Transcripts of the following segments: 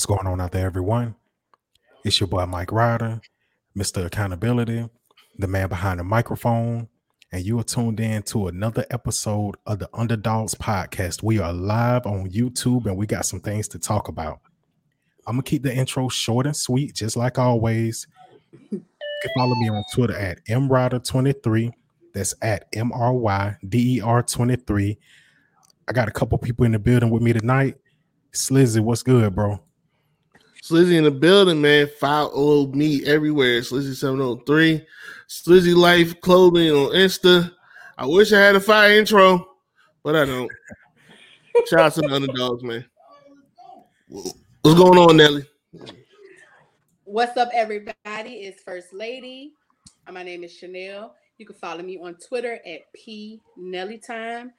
What's going on out there, everyone? It's your boy Mike Ryder, Mr. Accountability, the man behind the microphone, and you are tuned in to another episode of the Underdogs Podcast. We are live on YouTube and we got some things to talk about. I'm gonna keep the intro short and sweet, just like always. You can follow me on Twitter at mryder23. That's at M R Y D E R 23. I got a couple people in the building with me tonight. Slizzy, what's good, bro? Slizzy in the building, man. File old oh me everywhere. Slizzy 703. Slizzy Life Clothing on Insta. I wish I had a fire intro, but I don't. Shout out to the underdogs, man. What's going on, Nelly? What's up, everybody? It's First Lady. My name is Chanel. You can follow me on Twitter at P Nelly Time.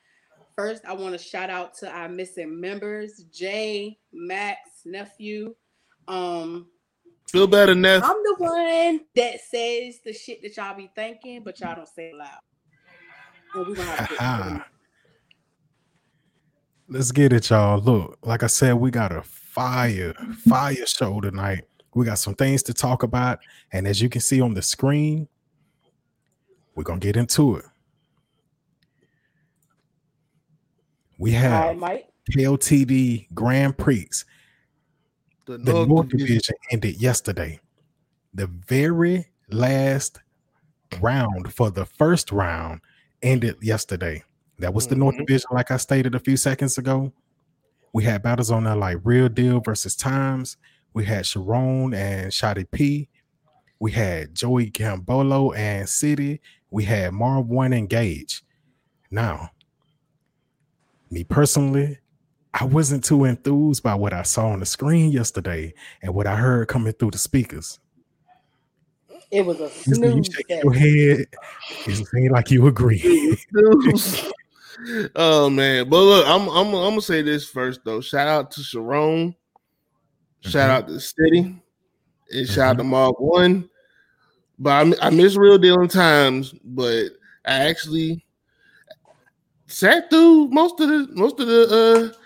First, I want to shout out to our missing members, Jay, Max, nephew. Um, Feel better, Neff. I'm the one that says the shit that y'all be thinking, but y'all don't say it loud. We gonna to. Let's get it, y'all. Look, like I said, we got a fire, fire show tonight. We got some things to talk about, and as you can see on the screen, we're gonna get into it. We right, have Mike. KOTD Grand Prix. The The North North Division. Division ended yesterday. The very last round for the first round ended yesterday. That was the North Mhm. Division, like I stated a few seconds ago. We had battles on there like Real Deal versus Times. We had Sarone and Shotty P. We had Joey Gambolo and City. We had Marv One and Gage. Now, me personally, I wasn't too enthused by what I saw on the screen yesterday and what I heard coming through the speakers. It was a You you snooze shaking your head. It seemed like you agree. oh man, but look, I'm I'm I'm gonna say this first though. Shout out to Sarone, shout Mhm. out to City, and shout out to Marv One. But I, I miss Real Deal in times, but I actually sat through most of the most of the uh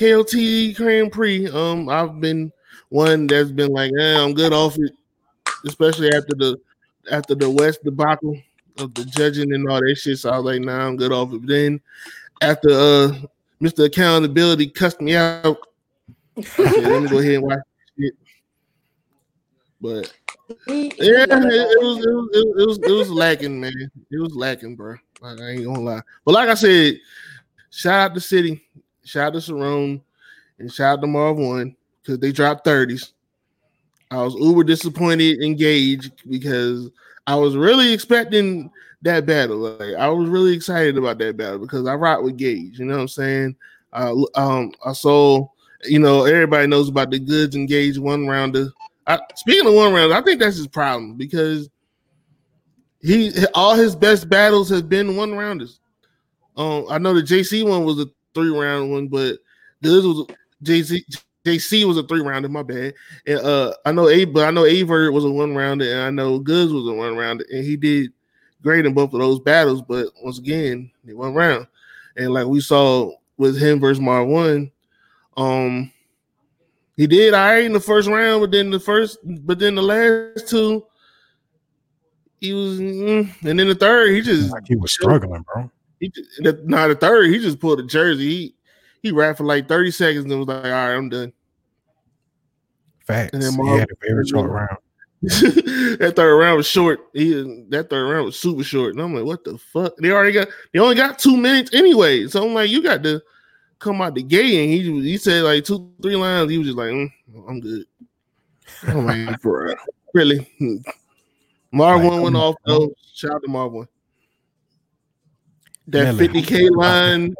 KLT Grand Prix. Um, I've been one that's been like, eh, I'm good off it, especially after the after the West debacle of the judging and all that shit. So I was like, nah, I'm good off it. Then after uh Mr. Accountability cussed me out, said, let me go ahead and watch shit. But yeah, it, it was, it was it was it was lacking, man. It was lacking, bro. I ain't gonna lie. But like I said, shout out to City, shout out to Sarone, and shout out to Marv One because they dropped 30s. I was uber disappointed in Gage because I was really expecting that battle. Like I was really excited about that battle because I rock with Gage. You know what I'm saying? Uh, um, I saw, you know, everybody knows about the goods and Gage one rounder. I, speaking of one round, I think that's his problem because he all his best battles have been one rounders. Um, I know the JC one was a three round one, but this was JC. JC was a three rounder. My bad. And uh, I know A, but I know Averb was a one rounder, and I know Goods was a one rounder, and he did great in both of those battles. But once again, they one round, and like we saw with him versus Marv one, um, he did right in the first round, but then the first, but then the last two, he was, mm, and then the third, he just he was struggling, bro. He just, the, nah, the third, he just pulled a jersey. He he rapped for like 30 seconds and was like, all right, I'm done. Facts. And then he Marv- had a very short round. that third round was short. He that third round was super short. And I'm like, what the fuck? They already got they only got two minutes anyway. So I'm like, you got to come out the gate. And he he said like two, three lines. He was just like, mm, I'm good. I'm like, bro, really? Marv Like, one went off though. Shout out to Marv one. That 50k line,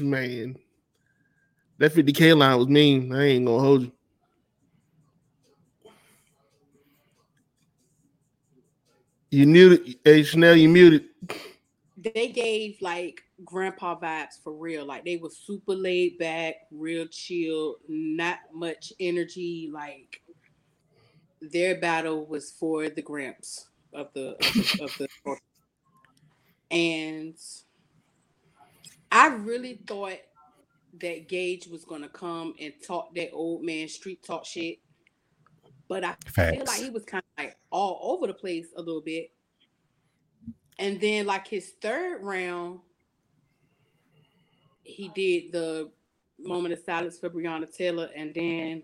man. That 50k line was mean. I ain't gonna hold you. You muted, hey Chanel. You muted. they gave like grandpa vibes for real. Like they were super laid back, real chill, not much energy. Like their battle was for the gramps of the of the, of the and I really thought that Gage was gonna come and talk that old man street talk shit. But I Facts. feel like he was kind of like all over the place a little bit. And then like his third round, he did the moment of silence for Breonna Taylor, and then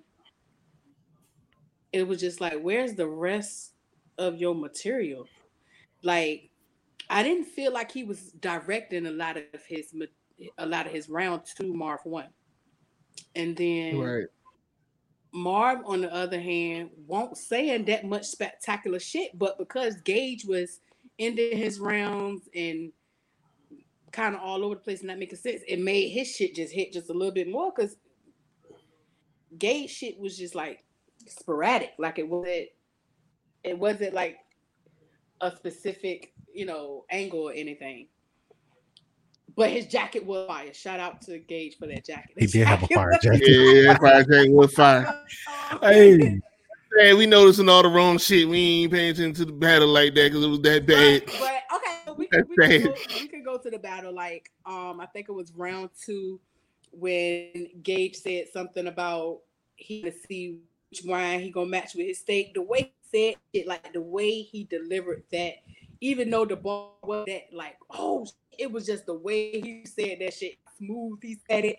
it was just like, where's the rest of your material? Like, I didn't feel like he was directing a lot of his a lot of his round two Marv one, and then right. Marv, on the other hand, won't saying that much spectacular shit, but because Gage was ending his rounds and kind of all over the place and not making sense, it made his shit just hit just a little bit more because Gage shit was just like sporadic. Like it wasn't it wasn't like a specific, you know, angle or anything. But his jacket was fire. Shout out to Gage for that jacket. He did have a fire jacket. yeah, fire jacket was fire. hey. Hey, we noticing all the wrong shit. We ain't paying attention to the battle like that because it was that bad. But, but okay, we, we, can go, we can go to the battle. Like, um, I think it was round two when Gage said something about he to see which wine he gonna match with his steak. The way he said it, like the way he delivered that, even though the ball was that like, oh, it was just the way he said that shit smooth. He said it,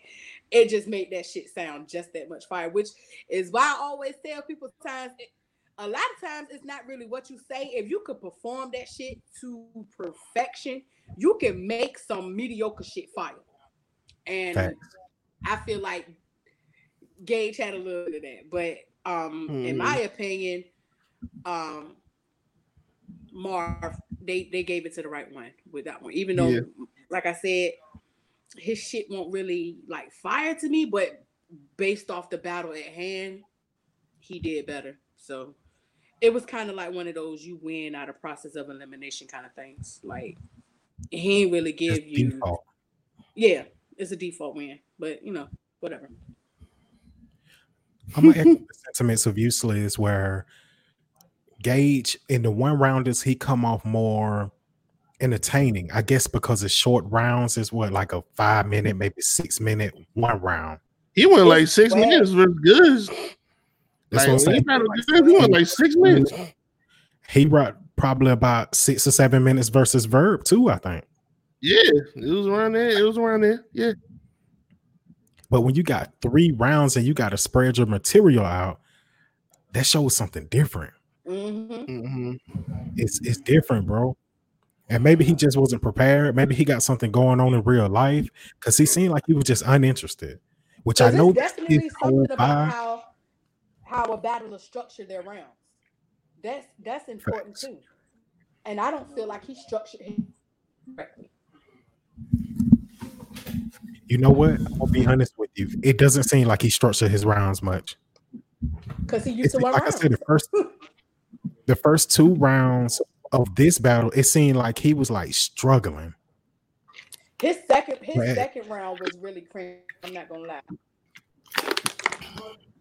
it just made that shit sound just that much fire. Which is why I always tell people times. a lot of times it's not really what you say. If you could perform that shit to perfection, you can make some mediocre shit fire. And Thanks. I feel like Gage had a little bit of that, but um, mm. in my opinion, um, Marv they they gave it to the right one with that one. Even though, yeah. like I said, his shit won't really like fire to me, but based off the battle at hand, he did better. So it was kind of like one of those you win out of process of elimination kind of things. Like he ain't really give it's you default. Yeah, it's a default win, but you know, whatever. I'm gonna echo the sentiments of useless where Gage in the one rounders he come off more entertaining. I guess because it's short rounds is what like a five minute, maybe six minute one round. He went like six minutes was good. That's like, what I'm saying. He, he went like six minutes. He brought probably about six or seven minutes versus Verb too. I think. Yeah, it was around there. It was around there. Yeah. But when you got three rounds and you got to spread your material out, that shows something different. Mm-hmm. Mm-hmm. It's it's different, bro. And maybe he just wasn't prepared. Maybe he got something going on in real life because he seemed like he was just uninterested. Which I know definitely something about how how a battle is structured their rounds. That's that's important Facts. too. And I don't feel like he structured him correctly. You know what? I'll be honest with you. It doesn't seem like he structured his rounds much. Because he used it's, to like rounds. I said, the first the first two rounds of this battle, it seemed like he was like struggling. His second his but, second round was really crazy. I'm not gonna lie.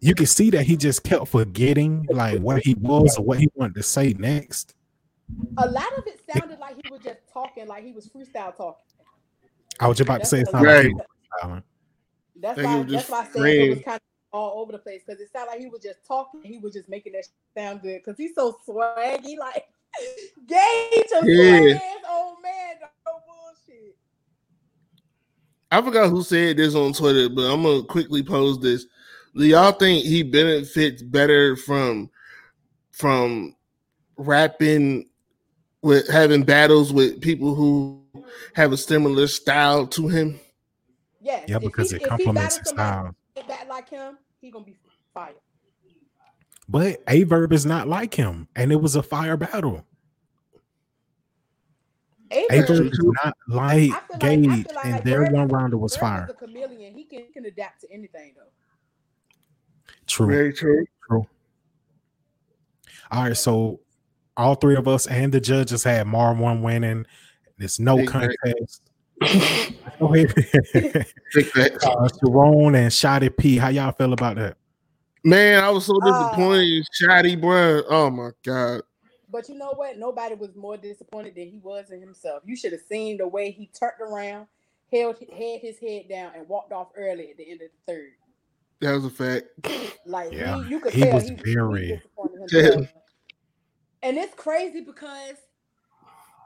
You can see that he just kept forgetting like what he was or what he wanted to say next. A lot of it sounded like he was just talking, like he was freestyle talking. I was just about that's to say something. Right. That's why. That's why I said it was kind of all over the place because it sounded like he was just talking. He was just making that sound good because he's so swaggy, like Gage, a yeah. old man, no bullshit. I forgot who said this on Twitter, but I'm gonna quickly pose this. Do y'all think he benefits better from from rapping with having battles with people who have a similar style to him? Yes. Yeah, because he, it complements his style. That like him, he gonna be fired. But Averb is not like him, and it was a fire battle. Averb is not like Gage, like, like and their one rounder was fire. a chameleon. He can, he can adapt to anything, though. True. Very true. True. All right, so all three of us and the judges had Marv one winning. There's no Big contest. Go ahead. uh, Sarone and Shotty P. How y'all feel about that? Man, I was so disappointed. Uh, Shotty, bro. Oh my god. But you know what? Nobody was more disappointed than he was in himself. You should have seen the way he turned around. held had his head down and walked off early at the end of the third. That was a fact. Like Yeah, he, you could he tell was he, very- he disappointed And it's crazy because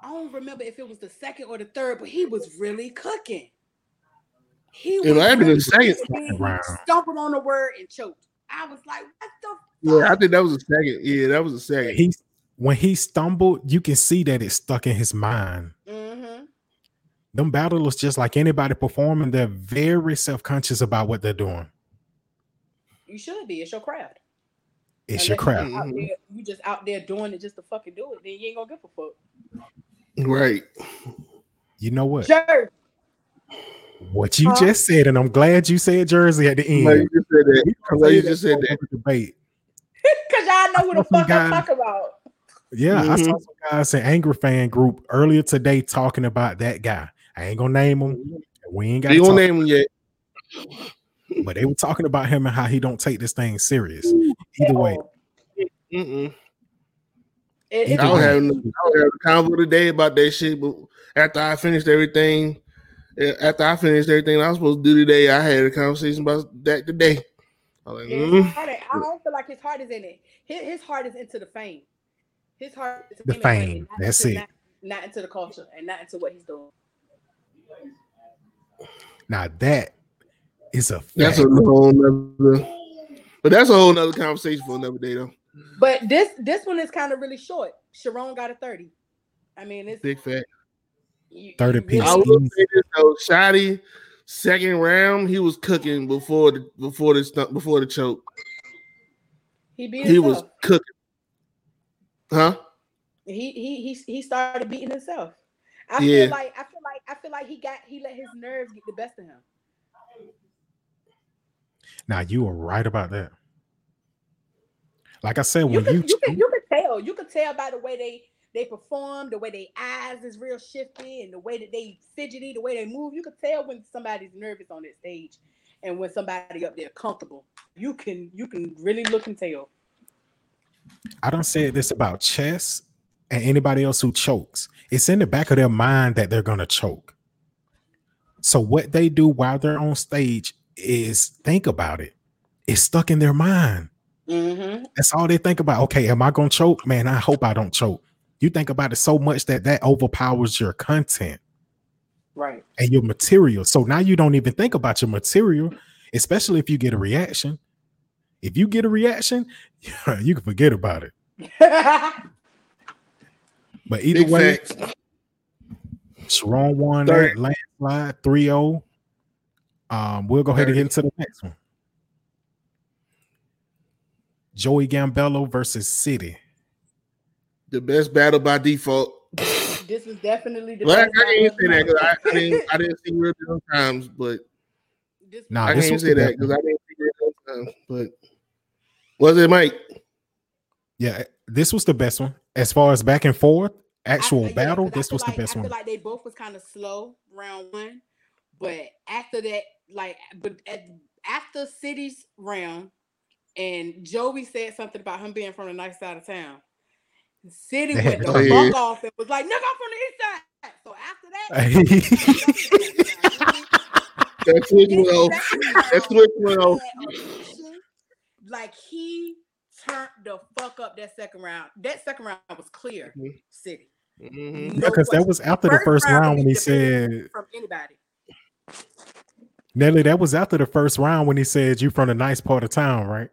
I don't remember if it was the second or the third, but he was really cooking. He It might have been the second. round. stumbled on the word and choked. I was like, what the fuck? Yeah, I think that was a second. Yeah, that was a second. He when he stumbled, you can see that it stuck in his mind. Mm-hmm. Them battlers, just like anybody performing, they're very self-conscious about what they're doing. You should be. It's your craft. It's your Unless you crap. just out Mhm. there- You just out there doing it just to fucking do it. Then you ain't gonna give a fuck. Right. You know what? Sure. What you Huh? just said, and I'm glad you said Jersey at the I'm end. you just said that. We I'm glad you just said that. Debate. Cause y'all know what the Some fuck I'm talking about. Yeah, I saw Mhm. some guys in Angry Fan group earlier today talking about that guy. I ain't gonna name him. We ain't got You to don't name him yet. but they were talking about him and how he don't take this thing serious. Either way, Mm-mm. It- Either it's I don't have I don't have a convo today about that shit. But after I finished everything, after I finished everything I was supposed to do today, I had a conversation about that today. I like, mm. I don't feel like his heart is in it. His, his heart is into the fame. His heart is The into and fame, that's into- it. Not, not into the culture and not into what he's doing. now that is a that's a whole nother. But that's a whole nother conversation for another day, though. But this this one is kind of really short. Sarone got a 30. I mean, it's Big fat. you- 30 you piece. I really- will say this though, Shotty, second round, he was cooking before the before the stunt before the choke. He beat He was cooking. Huh? He he he he started beating himself. I Yeah. feel like I feel like I feel like he got he let his nerves get the best of him. Now you were right about that. Like I said, You when can you, you can you can tell you can tell by the way they they perform, the way they eyes is real shifty, and the way that they fidgety, the way they move. You can tell when somebody's nervous on that stage, and when somebody up there comfortable. You can you can really look and tell. I don't say this about chess and anybody else who chokes. It's in the back of their mind that they're gonna choke. So what they do while they're on stage is think about it. It's stuck in their mind. Mm-hmm. That's all they think about. Okay, am I gonna choke? Man, I hope I don't choke. You think about it so much that that overpowers your content Right. and your material. So now you don't even think about your material, especially if you get a reaction. If you get a reaction, you can forget about it. But either Big way, facts. Sarone won Third. that landslide 3-0. Um, we'll go ahead and get into the next one. Joey Gambello versus City. The best battle by default. this was definitely the Well, I, best I can't even say that because I, I didn't I didn't see real deal times, but This Nah, I can't say that because I didn't see real deal times. But was it Mike? Yeah, this was the best one. As far as back and forth, actual yeah, 'cause battle, I this feel was the like- best I feel one. like they both was kind of slow round one, but after that, like, but at, after City's round, and Joey said something about him being from the nice side of town. City went the fuck talk. off and was like, "Nigga, I'm from the east side." So after that, That switch went off. That That switch went off. like he turned the fuck up that second round. That second round was clear. Mhm. City. Mhm. No because that was after the First first round round when he said, from anybody. Nelly, that was after the first round when he said, You from the nice part of town, right?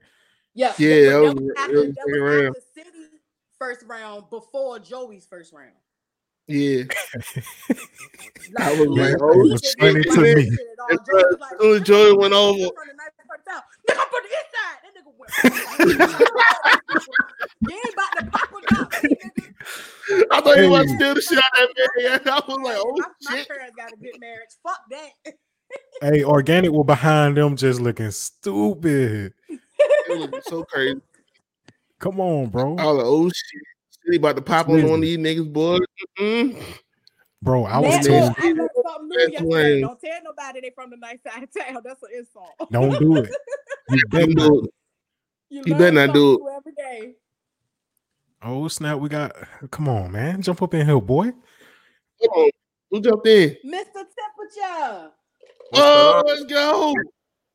Yeah, Yeah, but that that was- was that after, was that was round. after City first round before Joey's first round. Yeah. Like, I oh, was like, he oh, didn't shit. really Funny to me. that all. Joey was like, soon Joey went over- the nice part of town." Nigga, I'm from the east side. That nigga went. you ain't about to pop a dog, nigga. I thought he was about steal the shit out of that man. I was like, oh my, my parents got a good marriage. Fuck that. Hey, organic were behind them just looking stupid. It was so crazy. Come on, bro. All the like, oh shit. He about to pop on one of these niggas, boy. Mm-mm. Bro, I was Man, telling look, telling I learned something new That's Don't tell nobody they from the nice side of town. That's an insult. don't do it. You better Don't do it. You, You better not do something new every day. Oh snap, we got come on, man. Jump up in here, boy. Come on. Who jumped in? Mr. Tipper with y'all? Oh, let's go.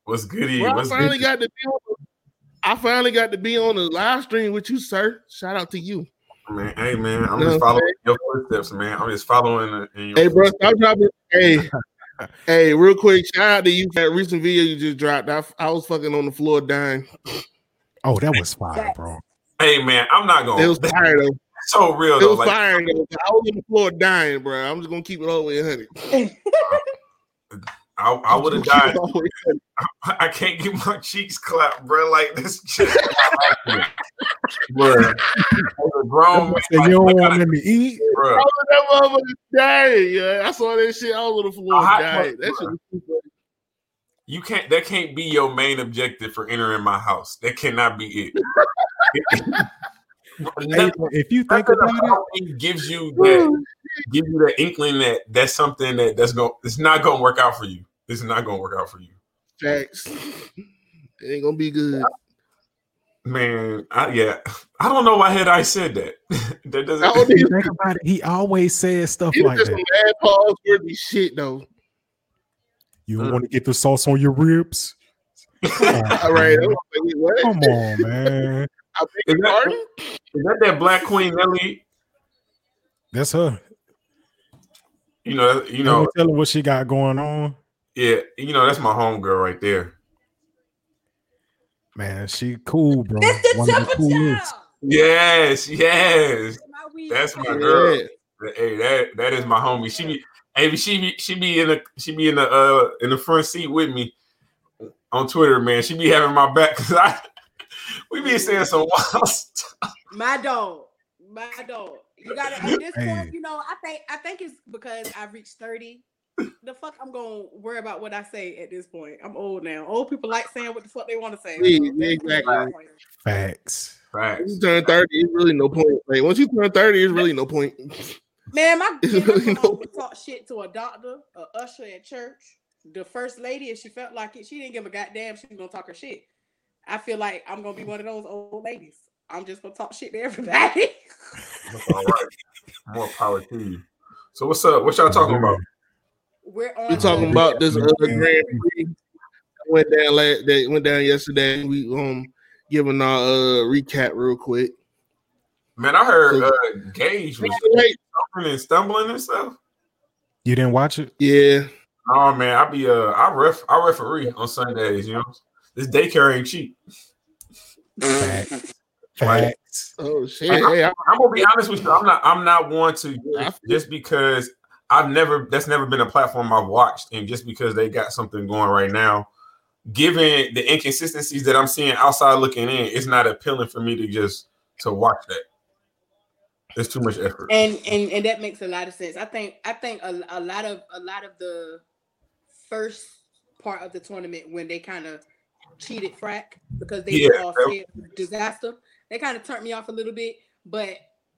What's goody? Bro, I finally goody? got to be on the, I finally got to be on the live stream with you, sir. Shout out to you. Man, hey man, I'm No, just following your footsteps, man. I'm just following in- in your Hey, bro, stop dropping. Hey, hey, real quick, shout out to you. That recent video you just dropped. I, I was fucking on the floor dying. Oh, that was fire, bro. Hey man, I'm not going. It was fire though. so real It though. was Like, fire though. I was on the floor dying, bro. I'm just gonna keep it all the way 100. I, I would have died. I can't get my cheeks clapped, bro. Like this shit. bro. A grown man, you don't what want kinda- them to eat. bro. that motherfucker dying. Yeah, I saw that shit. I was on the floor A hot dying. That shit bro. was. You can't. That can't be your main objective for entering my house. That cannot be it. Hey, Nothing- if you think about it, about me gives you that give you that inkling that that's something that that's going it's not going to work out for you. This is not going to work out for you, Facts. It ain't gonna be good. man. I, yeah, I don't know why had I said that. that I doesn't. don't even think about it, he always says stuff It was like just some that. mad pause worthy shit though. You Mm. want to get the sauce on your ribs? Come on, All right, man. Wait. Come on, man. Is your that- that that Black Queen Nelly? That's her. You know, you You know, know, tell her what she got going on. Yeah, you know, that's my homegirl right there. Man, she cool, bro. It's the One of the coolest. Yes, yes. That's my girl. Yeah. Hey, that that is my homie. She be, hey, she be, she be in the, she be in the, uh, in the front seat with me on Twitter, man. She be having my back because I, we be saying some wild stuff. My dog. My dog. You gotta at this point, you know, I think I think it's because I've reached 30. The fuck I'm gonna worry about what I say at this point. I'm old now. Old people like saying what the fuck they want to say. Yeah, exactly. Facts. Facts. Once you turn 30, it's really no point. Like once you turn 30, it's really no point. Man, my, It's man, my really no- would talk shit to a doctor, a usher at church, the first lady, if she felt like it, she didn't give a goddamn. She was gonna talk her shit. I feel like I'm gonna be one of those old ladies. I'm just gonna talk shit to everybody. That's all right. More power to you. So what's up? What y'all talking about? We're on. We talking about this other Grand Prix that went down la- that went down yesterday. We um giving our uh recap real quick. Man, I heard uh, Gage was Wait, stumbling and stumbling and stuff. You didn't watch it? Yeah, Oh man, I be uh, I ref, I referee on Sundays. You know, this daycare ain't cheap. Facts. Right. Facts. oh shit. Hey, I, I'm gonna be honest with you. I'm not. I'm not one to just because I've never. That's never been a platform I've watched, and just because they got something going right now, given the inconsistencies that I'm seeing outside looking in, it's not appealing for me to just to watch that. It's too much effort. and and and that makes a lot of sense. I think I think a, a lot of a lot of the first part of the tournament when they kind of cheated frack because they Yeah. were all scared of disaster. They kind of turned me off a little bit, but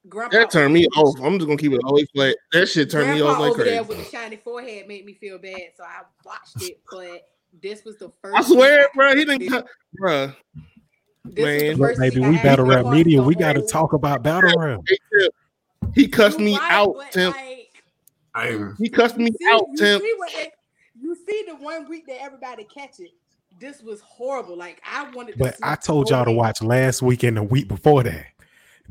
grandpa that turned me off. I'm just gonna keep it always flat. That shit turned me off like over there crazy. with the shiny forehead made me feel bad, so I watched it. But this was the first. I swear, week bro, he didn't cut, bro. This was the Man. Look, first baby, week we battle rap media. We got to talk about battle rap. He cussed You me right, out, Tim. like, I He cussed me see, out, you Tim. see they, you see the one week that everybody catch it. This was horrible. Like I wanted. To But I told y'all to watch last week and the week before that.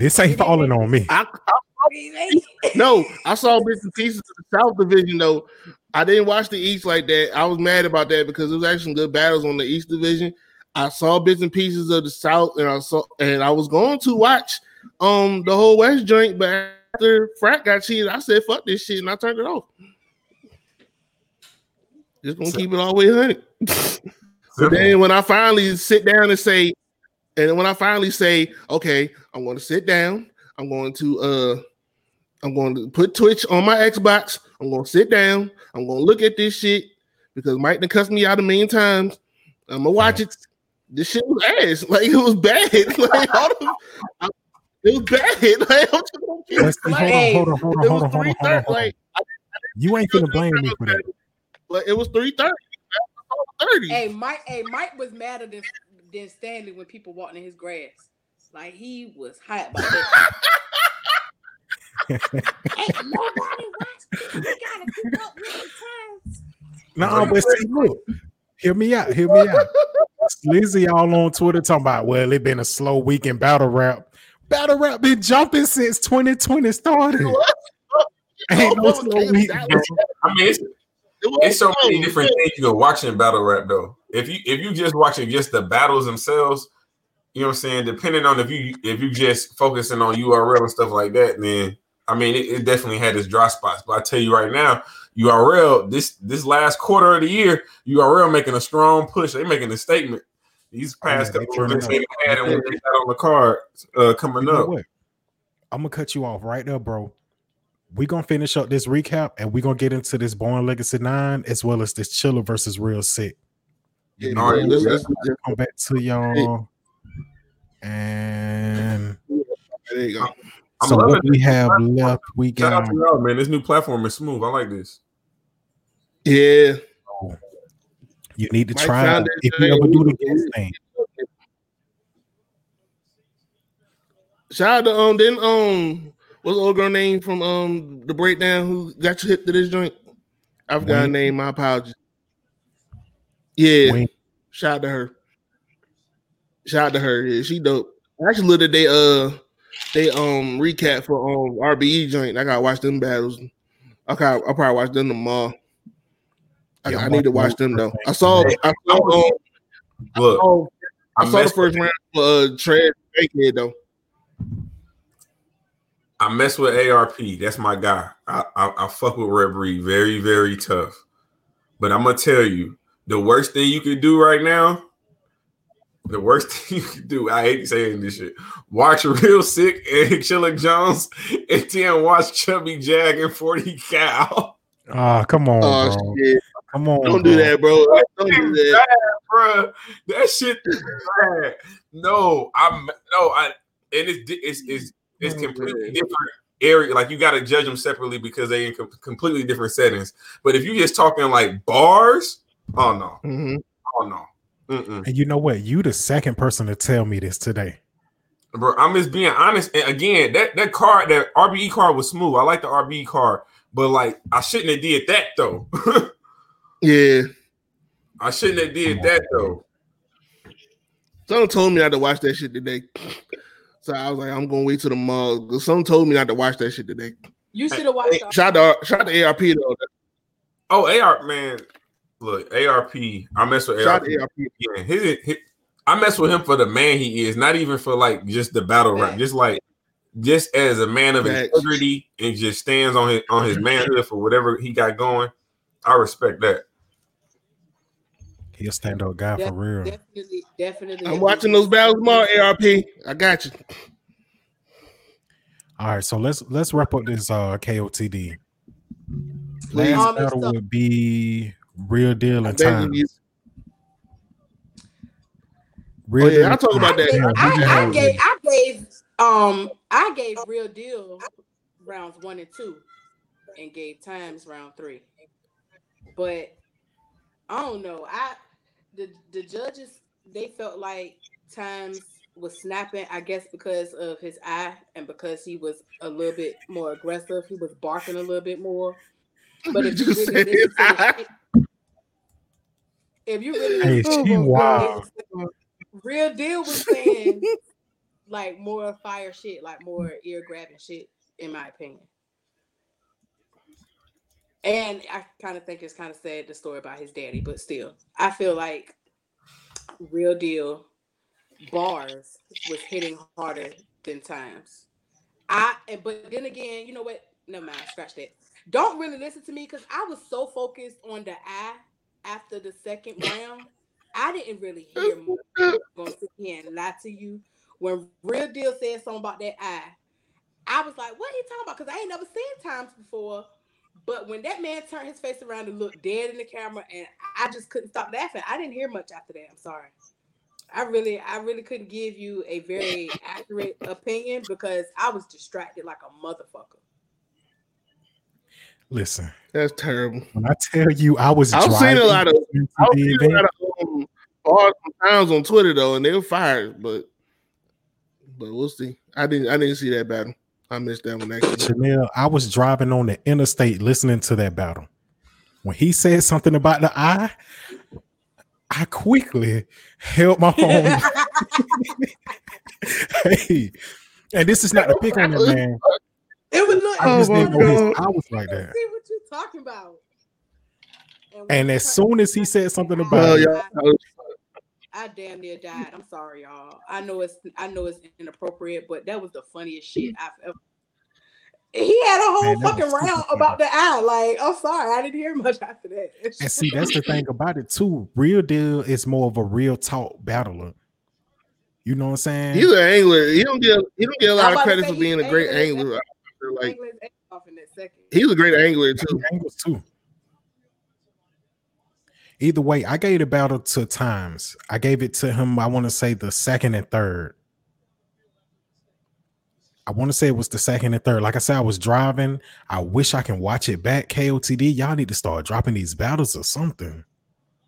This ain't falling on me. I, I They- no, I saw bits and pieces of the South Division though. I didn't watch the East like that. I was mad about that because there was actually some good battles on the East Division. I saw bits and pieces of the South, and I saw and I was going to watch um the whole West joint, but after Frat got cheated, I said fuck this shit and I turned it off. Just gonna So- keep it all the way hundred. But then when I finally sit down and say, and when I finally say, okay, I'm going to sit down, I'm going to uh I'm going to put Twitch on my Xbox. I'm going to sit down. I'm going to look at this shit because Mike done cussed me out a million times. I'm gonna watch it. This shit was ass. Like it was bad. like all the, I- it was bad. Like, I'm just gonna keep Let's it hold on, hold on, hold on, hold was on, hold on, hold on, thirty. hold on. Like, I- You ain't gonna blame me for that. like, it was three thirty. Thirty. hey, Mike. Hey, Mike was madder than than Stanley when people walked in his grass. Like he was hot about that. Ain't nobody watched. We gotta keep up with the times. No, but see, look, hear me out. Hear me out. Lizzie all on Twitter talking about, well, it been a slow week in battle rap. Battle rap been jumping since 2020 started. Ain't no slow week, bro. I mean, it's, it's so many different things you can watch in battle rap though. If you if you just watching just the battles themselves, you know what I'm saying. Depending on if you if you just focusing on URL and stuff like that, then I mean it, it definitely had its dry spots. But I tell you right now, URL this this last quarter of the year, URL making a strong push. They making a statement. These past Yeah, couple of they had it when they got on the card uh, coming You know up. what? I'm gonna cut you off right there, bro. we gonna finish up this recap and we're gonna get into this Born Legacy 9 as well as this Chilla versus Real Sick. Yeah, All right, let's- let's- let's- Come back to y'all. And there you go. I'm so what we have left, we Shout out got to y'all, man. This new platform is smooth. I like this. Yeah. you need to Mike try it found out. it if you ever do the guest thing. Shout out to um then um what's the old girl name from um the breakdown who got you hit to this joint? I forgot her Wink. name. My apologies. Yeah, Wink. shout out to her. Shout out to her. Yeah, she dope. I actually looked at they uh they um recap for um RBE joint. I gotta watch them battles. Okay, I'll probably watch them tomorrow. I, Yeah, I need to watch them though. I saw. I saw um, Look, oh, I, I, saw the first round for uh Trey Bakehead though. I mess with ARP. That's my guy. I, I, I fuck with Red Breed. Very, very tough. But I'm gonna tell you, the worst thing you can do right now, the worst thing you can do, I hate saying this shit. Watch Real Sick and Chilla Jones and then watch Chubby Jag and 40 Cal. Ah, come on, Oh bro. shit! Come on. Don't do that, bro. Don't do that. Bro, that shit is bad. No, I'm no, I and it's it's it's it's Oh, completely different area. Like you got to judge them separately because they in com- completely different settings. But if you're just talking like bars, oh no, Mhm. oh no, Mm-mm. And you know what? You the second person to tell me this today. bro. I'm just being honest. And again, that that card, that RBE card was smooth. I like the RBE card, but like I shouldn't have did that though. Yeah. I shouldn't have did that though. Someone told me not to watch that shit today. So I was like, I'm gonna wait till tomorrow. 'Cause Someone told me not to watch that shit today. You should have watched. the- Shout out, shout out to ARP though. Oh, AR man, look, ARP. I mess with ARP. out ARP. Yeah, his, his- I mess with him for the man he is, not even for like just the battle rap, just like just as a man of Facts. integrity and just stands on his on his manhood for whatever he got going. I respect that. He a stand up guy for real. Definitely, definitely. I'm watching those battles tomorrow. ARP, I got you. All right, so let's let's wrap up this uh KOTD. Please. Last battle would be real deal I and beg time. you. Real Oh, yeah, I'll talk Time. about that. I, I, I gave. I gave, um, I gave real deal rounds one and two, and gave times round three. But I don't know. I the the judges they felt like times was snapping. I guess because of his eye and because he was a little bit more aggressive. He was barking a little bit more. But if you Just really say listen to the it. shit- if you really Hey, listen she wild. Real deal was saying like more fire shit, like more ear grabbing shit, in my opinion. And I kind of think it's kind of sad the story about his daddy, but still, I feel like real deal bars was hitting harder than times. I and but then again, you know what? Never mind, scratch that. Don't really listen to me because I was so focused on the eye after the second round. I didn't really hear gonna sit and lie to you. When Real Deal said something about that eye, I was like, what he talking about? Because I ain't never seen times before. But when that man turned his face around and looked dead in the camera, and I just couldn't stop laughing. I didn't hear much after that. I'm sorry. I really, I really couldn't give you a very accurate opinion because I was distracted like a motherfucker. Listen, That's terrible. when I tell you I was I've seen a lot of- into I've the seen a lot of um, bars sometimes on Twitter though, and they were fired, but but we'll see. I didn't I didn't see that battle. I missed that one actually. Chanel, I was driving on the interstate listening to that battle. when he said something about the eye, I quickly held my phone. hey, and this is not a pick on him, man. It was look. I just Oh didn't know his God. was like that. see what you're talking about. when And as soon as he said something about Well, it, y'all, I damn near died. I'm sorry, y'all. I know it's I know it's inappropriate, but that was the funniest shit I've ever. He had a whole Man, fucking super round funny. about the eye. Like, I'm sorry, I didn't hear much after that. and see, that's the thing about it too. Real deal is more of a real talk battler. You know what I'm saying? he's an angler. He don't get he don't get a I'm lot of credit for being a great angling angler. I feel like England's off in that second. he's a great angler too. Angles too. Either way, I gave the battle to times. I gave it to him. I want to say the second and third. I want to say it was the second and third. Like I said, I was driving. I wish I can watch it back. KOTD, y'all need to start dropping these battles or something.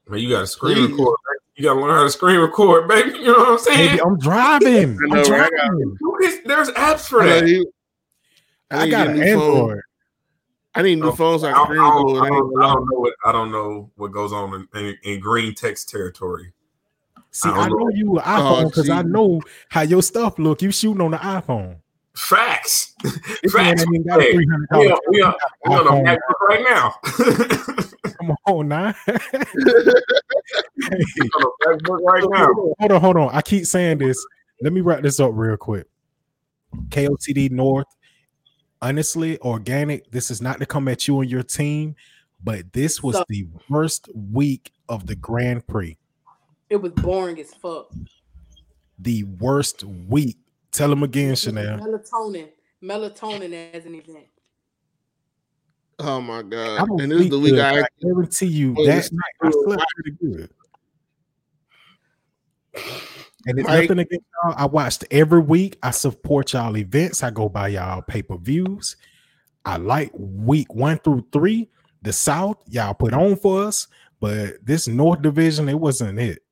Man, you got to screen Please. record. You got to learn how to screen record, baby. You know what I'm saying? Baby, I'm driving. I know, I'm right? I got- driving. Dude, it's- There's apps for that. He- I, I need got an get a new oh, phone. I need new Oh, phones so I, I I don't. I, I don't, I don't know what I don't know what goes on in, in, in green text territory. See, I I know know. you an Oh, iPhone because I know how your stuff look. You shooting on the iPhone. Facts. This man Facts. ain't got a Hey, We dollars. on, we on, we on a MacBook right now. Come on now. Hey. We on a MacBook right now. hold on, hold on. I keep saying this. Let me wrap this up real quick. KOTD North, honestly, organic. This is not to come at you and your team, but this was So- the worst week of the Grand Prix. It was boring as fuck. The worst week. Tell them again, Chanel. Melatonin. Melatonin as an event. Oh my god! And this is the week good, I I guarantee you Well, that it's- night I slept pretty good. And it's Mike- nothing against y'all. I watched every week. I support y'all events. I go by y'all pay per views. I like week one through three. The South, y'all put on for us, but this North Division, it wasn't it.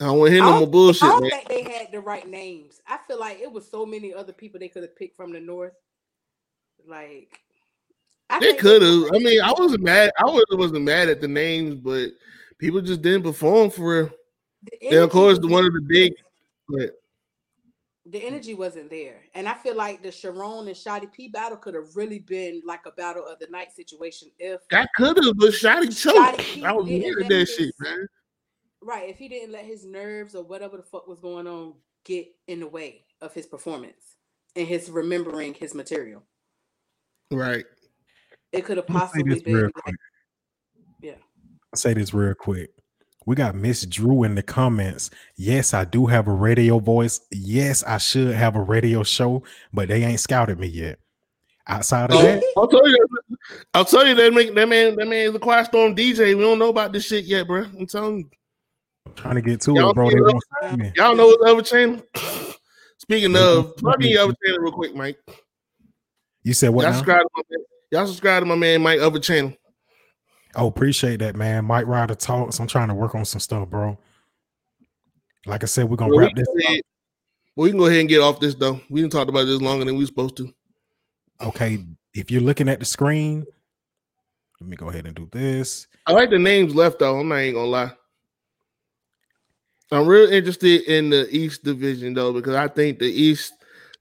I don't want to hear I no more bullshit, I don't man. think they had the right names. I feel like it was so many other people they could have picked from the north. Like I They could have. I mean, I wasn't mad. I was- wasn't mad at the names, but people just didn't perform for real. The And of course, the one of the big. But the energy wasn't there. And I feel like the Sarone and Shotty P battle could have really been like a battle of the night situation if that could have, but Shotty Shotty choked. P I was didn't mad at that his- shit, man. right, if he didn't let his nerves or whatever the fuck was going on get in the way of his performance and his remembering his material. Right. It could have I'm gonna say possibly been real like, quick. yeah. I'll say this real quick. We got Miss Drew in the comments. Yes, I do have a radio voice. Yes, I should have a radio show, but they ain't scouted me yet. Outside of that, I'll tell you. I'll tell you that make that man. That man is a quiet storm DJ. We don't know about this shit yet, bro. I'm telling you. I'm trying to get to Y'all it, bro. They won't. Y'all know what other channel? Speaking of, plug in your other channel real quick, Mike. You said what? Y'all subscribe, to my man, y'all subscribe to my man Mike other channel. Oh, appreciate that, man. Mike Ryder talks. I'm trying to work on some stuff, bro. Like I said, we're gonna Well, we, wrap this can up. ahead, well, we can go ahead and get off this though. We didn't talk about this longer than we were supposed to. Okay, if you're looking at the screen, let me go ahead and do this. I like the names left though. I'm not even gonna lie. I'm real interested in the East Division though because I think the East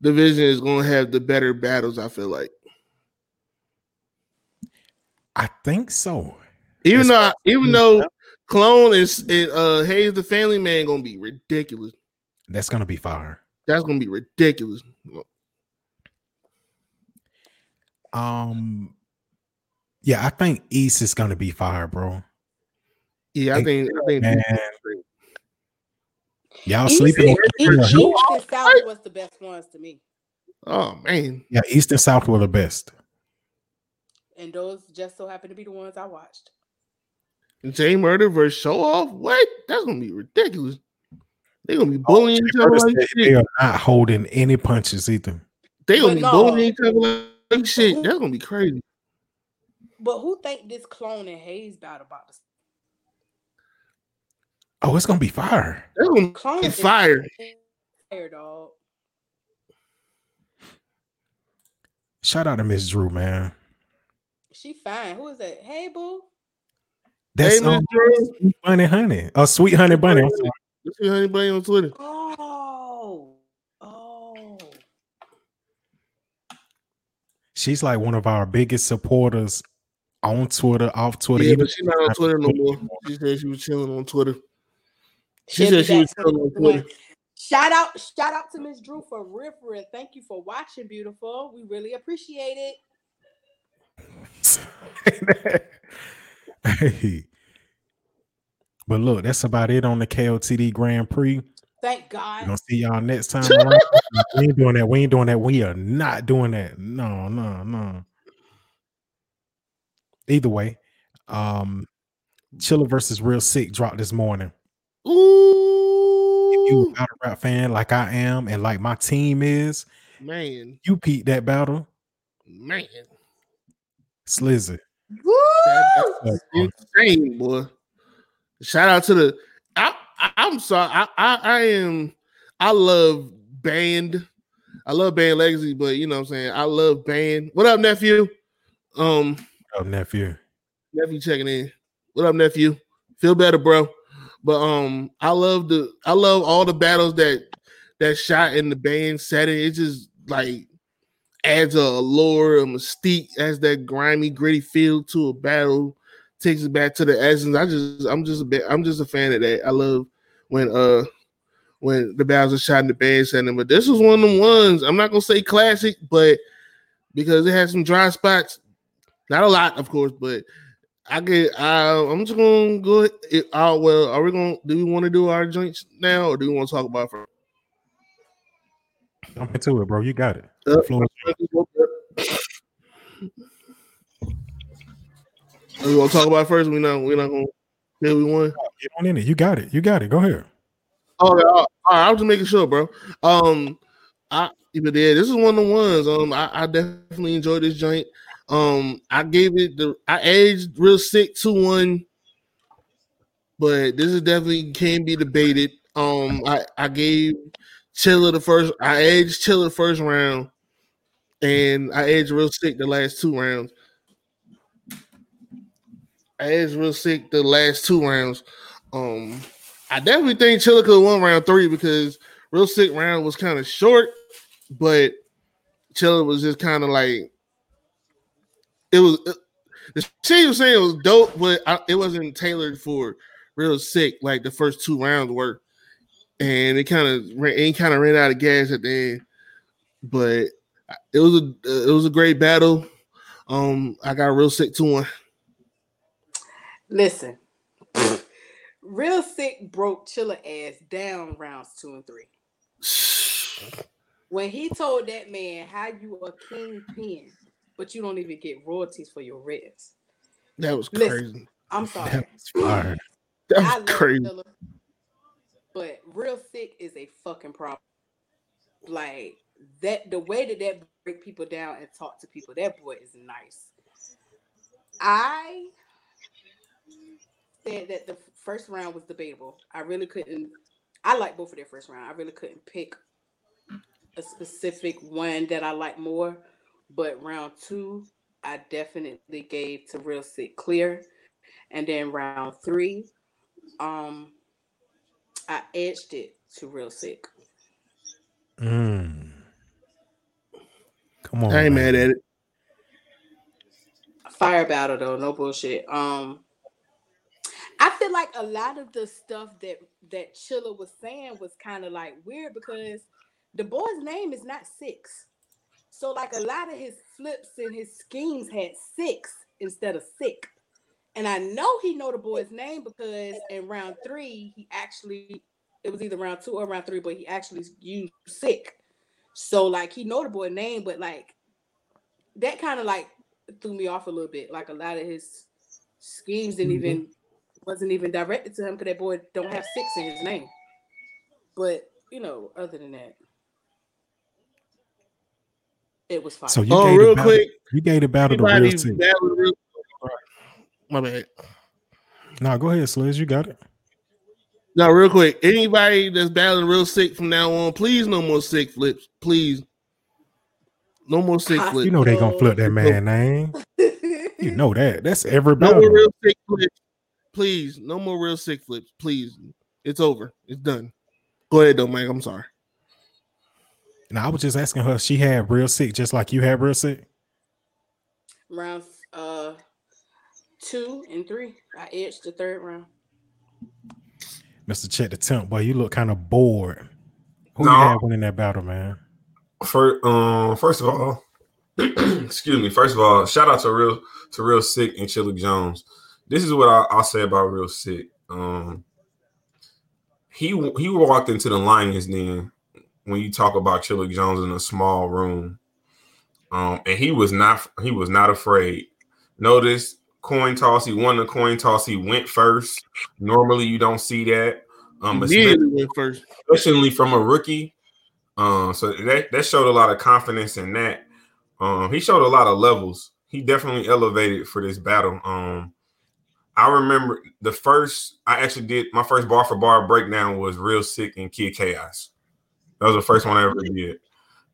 Division is gonna have the better battles. I feel like, I think so. Even It's- though I- even though Clone is and, uh Hayes the Family Man gonna be ridiculous. That's gonna be fire. That's gonna be ridiculous. Um, yeah, I think East is gonna be fire, bro. Yeah, I Hey, think I think Man, y'all East, sleeping on East. East and South was the best ones to me. Oh man, yeah, East and South were the best. And those just so happen to be the ones I watched. Jay Murder versus Show Off. What? That's gonna be ridiculous. They're gonna be Oh, bullying Jay each other like shit. They are not holding any punches either. They gonna But be no. bullying each other like shit. That's gonna be crazy. But who think this clone and Hayes battle about this? Oh, it's gonna be fire. That's gonna Clone be fire. fire, dog. Shout out to Miss Drew, man. She fine. Who is that? Hey, boo. That's Hey, Miss um, Drew. Sweet Bunny Honey. Oh, Sweet Honey Bunny. I'm sorry. Let's see Honey Bunny on Twitter. Oh. Oh. She's like one of our biggest supporters on Twitter, off Twitter. Yeah, but she's not on Twitter no more. She said she was chilling on Twitter. She She'll said she was chilling on. Twitter. Shout out, shout out to Miss Drew for River. Thank you for watching, beautiful. We really appreciate it. hey. But look, that's about it on the KOTD Grand Prix. Thank We're God. gonna see y'all next time. we ain't doing that. We ain't doing that. We are not doing that. No, no, no. Either way, um, Chilla versus Real Sick dropped this morning. If you Ooh, a battle rap fan like I am, and like my team is, man, you peep that battle, man, Slizzy. Woo! Insane, boy. Shout out to the. I, I I'm sorry. I, I I am. I love band. I love band legacy, but you know what I'm saying. I love band. What up, nephew? Um, Oh, nephew. nephew checking in. What up, nephew? Feel better, bro. But um, I love the I love all the battles that that shot in the band setting. It's just like adds a allure, a mystique, as that grimy, gritty feel to a battle. Takes it back to the essence. I just I'm just a bit I'm just a fan of that. I love when uh when the battles are shot in the band setting. But this was one of them ones. I'm not gonna say classic, but because it had some dry spots. Not a lot, of course, but I get. Uh, I'm just gonna go. It, uh, well, are we gonna? Do we want to do our joints now, or do we want to talk about it first? Jump into it, bro. You got it. The floor we gonna talk about it first? We not. We're not gonna. Yeah, we won. Get on in it. You got it. You got it. Go ahead. Oh, yeah, all right, I was just making sure, bro. Um, I but yeah, this is one of the ones. Um, I, I definitely enjoyed this joint. Um, I gave it the I aged real sick to one, but this is definitely can be debated. Um, I I gave Chilla the first. I aged Chilla first round, and I edged real sick the last two rounds. I edged real sick the last two rounds. Um, I definitely think Chilla won round three because real sick round was kind of short, but Chilla was just kind of like it was. the shit was saying it was dope, but I, it wasn't tailored for real sick like the first two rounds were, and it kind of it kind of ran out of gas at the end. But it was a it was a great battle. Um, I got real sick to one. Listen, real sick broke Chilla ass down rounds two and three. When he told that man how you a kingpin, but you don't even get royalties for your ribs. That was Listen. crazy. I'm sorry. That was fire. That was crazy. Chilla, but real sick is a fucking problem. Like that, the way that that break people down and talk to people, that boy is nice. I said that the first round was debatable. I really couldn't. I like both of their first round. I really couldn't pick a specific one that I like more. But round two, I definitely gave to Real Sick Clear, and then round three, um, I edged it to Real Sick. Mm. Come on. I ain't man. mad at it. Fire battle though, no bullshit. Um, I feel like a lot of the stuff that that Chilla was saying was kind of like weird because the boy's name is not six. So like a lot of his flips and his schemes had six instead of sick. And I know he know the boy's name because in round three he actually it was either round two or round three, but he actually used sick. So like he know the boy name, but like that kind of like threw me off a little bit. Like a lot of his schemes didn't Mhm. even wasn't even directed to him because that boy don't have six in his name. But you know, other than that, it was fine. So you Oh, gave real the battle, quick, you gave the battle to real Anybody sick. battling real- My bad. No, go ahead, Sliz. You got it. No, real quick. Anybody that's battling real sick from now on, please no more sick flips. Please. No more sick flips. You know they gonna flip that man name. You know that. That's everybody. No more real sick flips. Please, no more real sick flips. Please. It's over. It's done. Go ahead though, Mike. I'm sorry. And I was just asking her. She had real sick, just like you had real sick. round uh two and three. I edged the third round. Mister Check the Temp, boy, you look kind of bored. Who No. you had winning that battle, man? First, um, first of all, excuse me. First of all, shout out to real to real sick and Chilla Jones. This is what I, I'll say about real sick. Um, he he walked into the Lions Den when you talk about Chilla Jones in a small room, um, and he was not he was not afraid. Notice coin toss. He won the coin toss. He went first. Normally, you don't see that. Um, especially- went first. especially from a rookie. Um, so that that showed a lot of confidence in that. Um, he showed a lot of levels. He definitely elevated for this battle. Um, I remember the first I actually did my first bar for bar breakdown was real sick and Kid Chaos. That was the first one I ever did.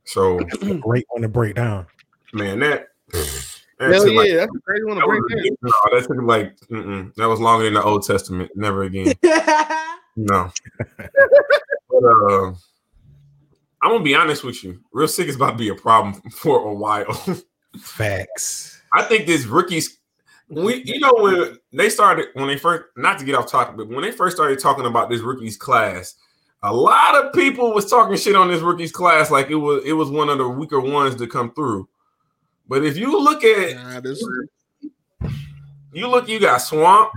So great one to break down. man, that, that Hell took, like- yeah, that's a crazy one to that break was- down. no, that took like mm-mm. that was longer than the Old Testament. Never again. No. but, uh, I'm gonna be honest with you. Real sick is about to be a problem for a while. Facts. I think this rookies, we you know when they started when they first not to get off topic, but when they first started talking about this rookies class, a lot of people was talking shit on this rookies class like it was it was one of the weaker ones to come through. But if you look at Nah, this you look, you got Swamp,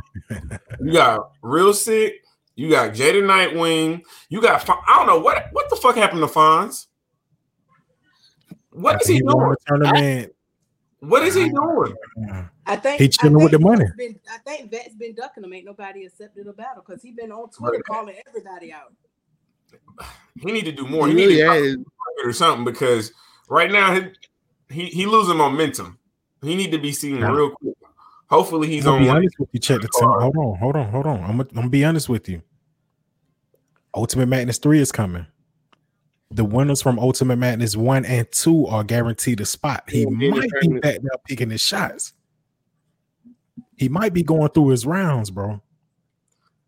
you got Real Sick, you got Jada Nightwing, you got I don't know what what the fuck happened to Fonz. What is After he doing? the. What is he doing? I think He chilling I with the money. Been, I think Vet's been ducking him. Ain't nobody accepted a battle because he's been on Twitter Right. calling everybody out. He need to do more. he He, really need to has. or something because right now he he, he losing momentum. He need to be seen Yeah. real quick. Hopefully he's I'm on be one. honest with you. Check the time. Hold on, hold on, hold on. I'm gonna, I'm gonna be honest with you. Ultimate Madness three is coming. The winners from Ultimate Madness one and two are guaranteed a spot. He yeah, might be back now picking his shots. He might be going through his rounds, bro.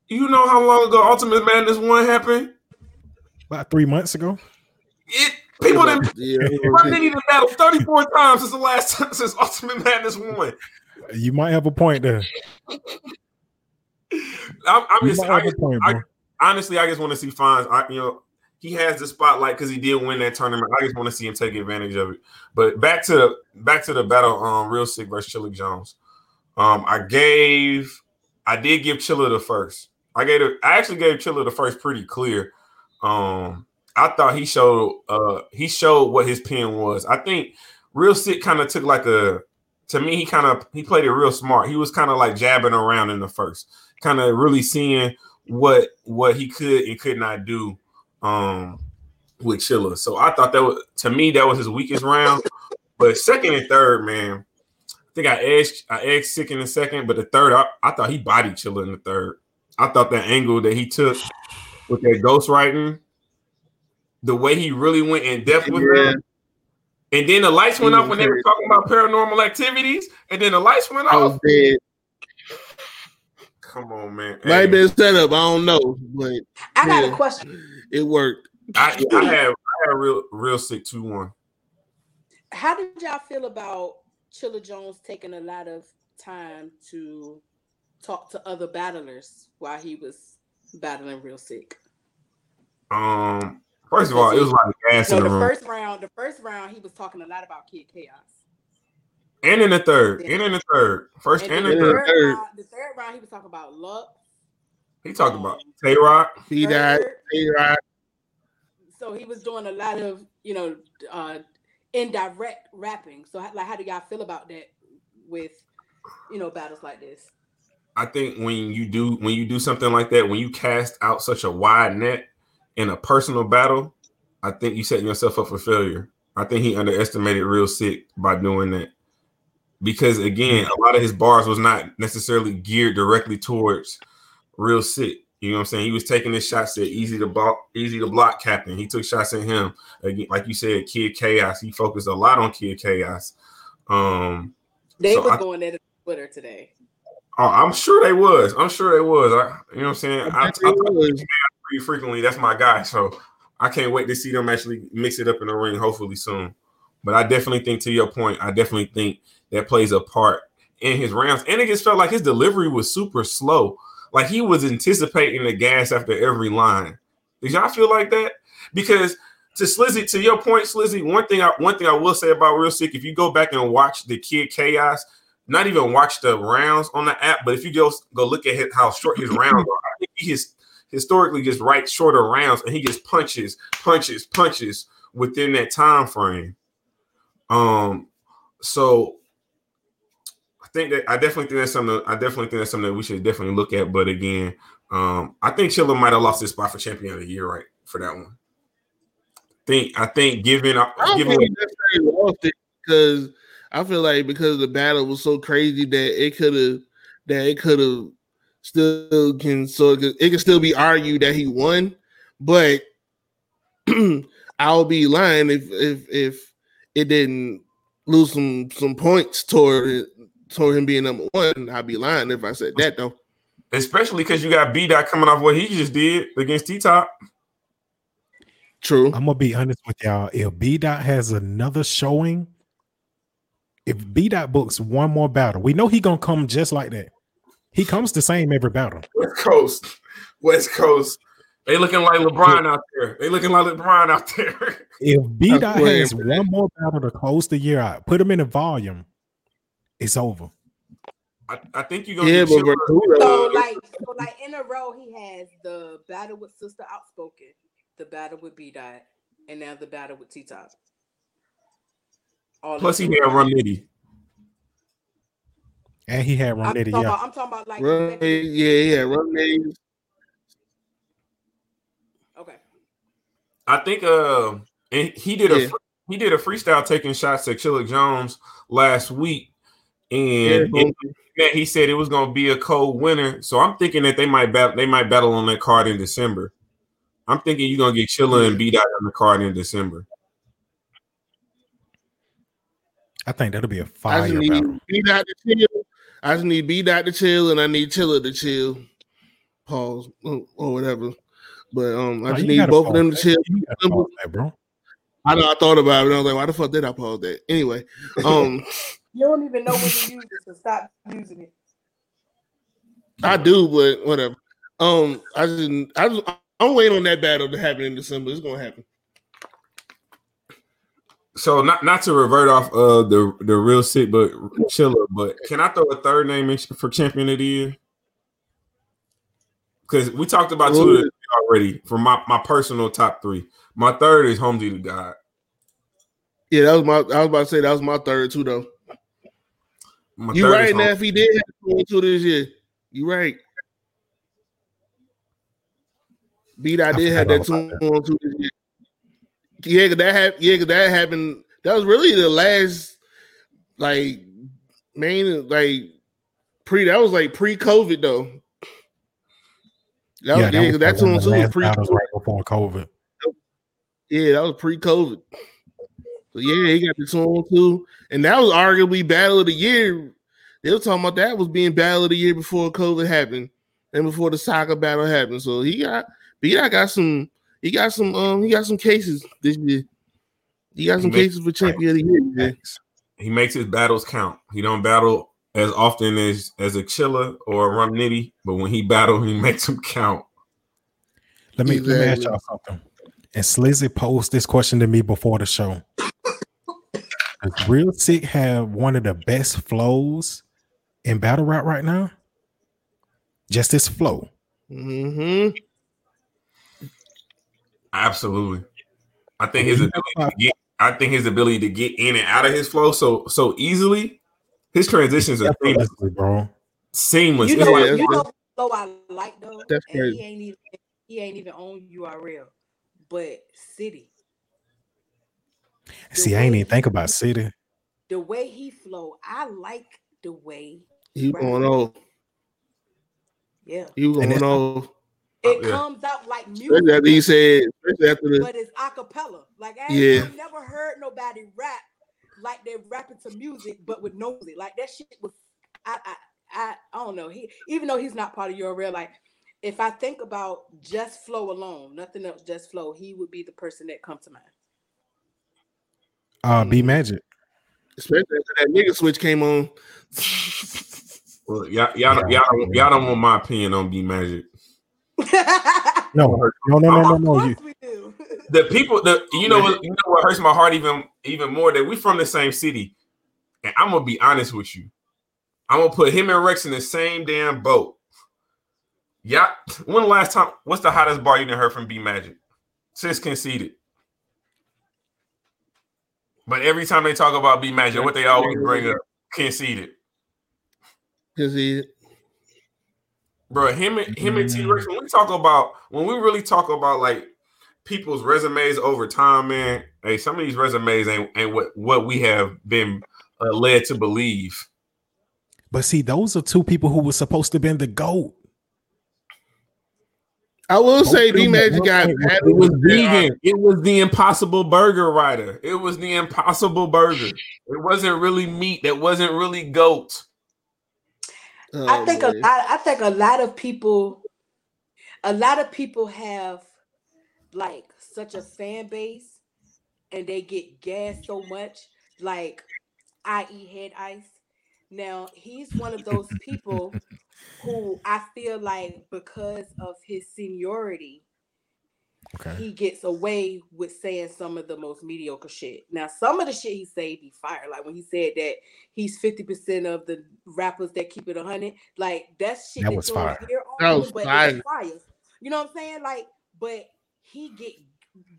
You know how long ago Ultimate Madness one happened? About three months ago. It people didn't Yeah, need battle 34 times since the last time since Ultimate Madness won. You might have a point there. I'm, I'm just, I point, I- honestly, I just want to see Fonz. I, you know, he has the spotlight because he did win that tournament. I just want to see him take advantage of it. But back to the back to the battle, um, Real Sick versus Chilla Jones. Um, I gave, I did give Chilla the first. I gave, I actually gave Chilla the first pretty clear. Um, I thought he showed, uh, he showed what his pen was. I think Real Sick kind of took like a, to me, he kind of he played it real smart. He was kind of like jabbing around in the first, kind of really seeing what what he could and could not do um with Chilla. So I thought that was to me that was his weakest round. But second and third, man, I think I edged I edged sick in the second, but the third I, I thought he bodied Chilla in the third. I thought that angle that he took with that ghost writing, the way he really went in depth with Yeah. him. And then the lights went off when they were talking about paranormal activities, and then the lights went I off. was dead. Come on, man. Might have Hey, been set up. I don't know, but I got Yeah. a question. it worked. I, I have I have real real sick two one. How did y'all feel about Chilla Jones taking a lot of time to talk to other battlers while he was battling real sick? Um, first of all, it was like gas No, in the the room, first round, the first round, he was talking a lot about Kid Chaos. and in the third, and in the third, first And and then in the the third. third, third. round, the third round, he was talking about luck. He talked about Tay Roc. He died. Third, He died. so he was doing a lot of you know uh indirect rapping so how, like how do y'all feel about that with you know battles like this I think when you do when you do something like that, when you cast out such a wide net in a personal battle, I think you setting yourself up for failure. I think he underestimated real sick by doing that. Because again, a lot of his bars was not necessarily geared directly towards real sick. You know what I'm saying? He was taking his shots at easy to block, Eazy Da Block Captain. He took shots at him. Again, like you said, Kid Chaos. He focused a lot on Kid Chaos. Um, they So was I- going at it Twitter today. Oh, I'm sure they was. I'm sure they was. I, you know what I'm saying? I, I, bet I they talk was. Pretty frequently. That's my guy. So I can't wait to see them actually mix it up in the ring, hopefully soon. But I definitely think, to your point, I definitely think that plays a part in his rounds. And it just felt like his delivery was super slow. Like he was anticipating the gas after every line. Did y'all feel like that? Because to Slizzy, to your point, Slizzy, one thing I one thing I will say about Real Sick, if you go back and watch the Kid Chaos, not even watch the rounds on the app, but if you just go look at his, how short his rounds are, I think he has historically just writes shorter rounds and he just punches, punches, punches within that time frame. Um, so I think that I definitely think that's something. I definitely think that's something that we should definitely look at. But again, um, I think Chilla might have lost his spot for champion of the year right for that one. Think I think given I given think he lost it because I feel like because the battle was so crazy that it could have that it could have still can so it could, it can still be argued that he won, but I'll be lying if if if it didn't lose some some points toward it, toward him being number one. I'd be lying if I said that though. especially because you got B dot coming off what he just did against T Top. True. I'm gonna be honest with y'all. If B Dot has another showing, if B Dot books one more battle, we know he gonna come just like that. He comes the same every battle. West Coast, West Coast. They looking like LeBron out there. They looking like LeBron out there. If B Dot has one more battle to close the year out, put him in a volume, it's over. I, I think you're gonna Yeah, get but Chilla- Verdugo, So like, so like in a row, he has the battle with Sister Outspoken, the battle with B Dot, and now the battle with T Top. Plus he in had one. Rum Nitty. And he had I'm talking, yeah. about, I'm talking about like run, yeah, yeah, run names. okay. I think uh and he did a he did a freestyle taking shots at Chilla Jones last week. And in that he said it was gonna be a cold winter. So I'm thinking that they might battle they might battle on that card in December. I'm thinking you're gonna get Chilla and B Dot on the card in December. I think that'll be a fire just battle. need B dot to chill. I just need B dot to chill, and I need Chilla to chill. Pause or or whatever. But um, I just you need both of them to that. chill. Gotta pause that, bro. I know I thought about it. And I was like, why the fuck did I pause that? Anyway, um, You don't even know when to use it, so stop using it. I do, but whatever. Um, I just, I just, I'm waiting on that battle to happen in December. It's gonna happen. So not not to revert off of the the real sick but Chilla, but can I throw a third name in for champion of the year? Because we talked about two already for my, my personal top three. My third is Holmesy the God. Yeah, that was my. I was about to say that was my third too, though. My You right now. If he did have two this year, you right. Beat I I did have that two on two this year. Yeah, that happened. Yeah, that happened. That was really the last, like, main, like, pre. That was like pre-COVID though. That was, yeah, that like two one on of was last pre. right before COVID. Yeah, that was pre-COVID. So yeah, he got the two on two, and that was arguably battle of the year. They were talking about that was being battle of the year before COVID happened and before the soccer battle happened. So he got, but yeah, got some. He got some. Um, he got some cases this year. He got some He make- cases for champion of the year. He makes his battles count. He don't battle as often as as a Chilla or a Rum Nitty, but when he battle, he makes them count. Let me let me ask y'all something. And Slizzy posed this question to me before the show. Does Real Sick have one of the best flows in battle rap right now? Just this flow. hmm Absolutely. I think his ability to uh, get, I think his ability to get in and out of his flow so so easily, his transitions are seamless. bro. seamless. You know, like- you know, though I like though, That's and crazy. he ain't even he ain't even on URL, but City. See, I ain't even think about City. The way he flow, I like the way. He Right. going off. Yeah, He was And going it's- off. It yeah. comes out like Especially music. after he said, especially after the but it's acapella. Like I ain't Yeah. I've never heard nobody rap like they're rapping to music, but with no. Like that shit was I, I I I don't know. He even though he's not part of your real like if I think about just flow alone, nothing else, just flow, he would be the person that comes to mind. Uh, B Magic. Especially after that nigga switch came on. Well, y'all, y'all, don't- y'all, don't- y'all don't want my opinion on B Magic. No, no, no, no, no, of no. course You, we do. The people, the you know what, you know what hurts my heart even even more that we from the same city, and I'm gonna be honest with you. I'm gonna put him and Rex in the same damn boat. Yeah, when the last time? What's the hottest bar you done heard from B Magic since conceded? But every time they talk about B Magic, what they always bring up conceded. Cause he bro. Him and him and T Rex. When we talk about when we really talk about like people's resumes over time, man. Hey, some of these resumes ain't ain't what what we have been uh, led to believe. but see, those are two people who were supposed to been the goat. I will say Both B of them Magic at got one point had- It was vegan. It was the Impossible Burger writer. It was the Impossible Burger. It wasn't really meat. That wasn't really goat. Oh, I think a lot. I think a lot of people, a lot of people have like such a fan base, and they get gassed so much, like i.e. Head Ice. Now he's one of those people who I feel like because of his seniority, Okay. he gets away with saying some of the most mediocre shit. Now, some of the shit he say be fire. Like when he said that he's 50% of the rappers that keep it a 100. Like that's shit That that was you fire. hear That was but fire. fire. You know what I'm saying? Like, but he get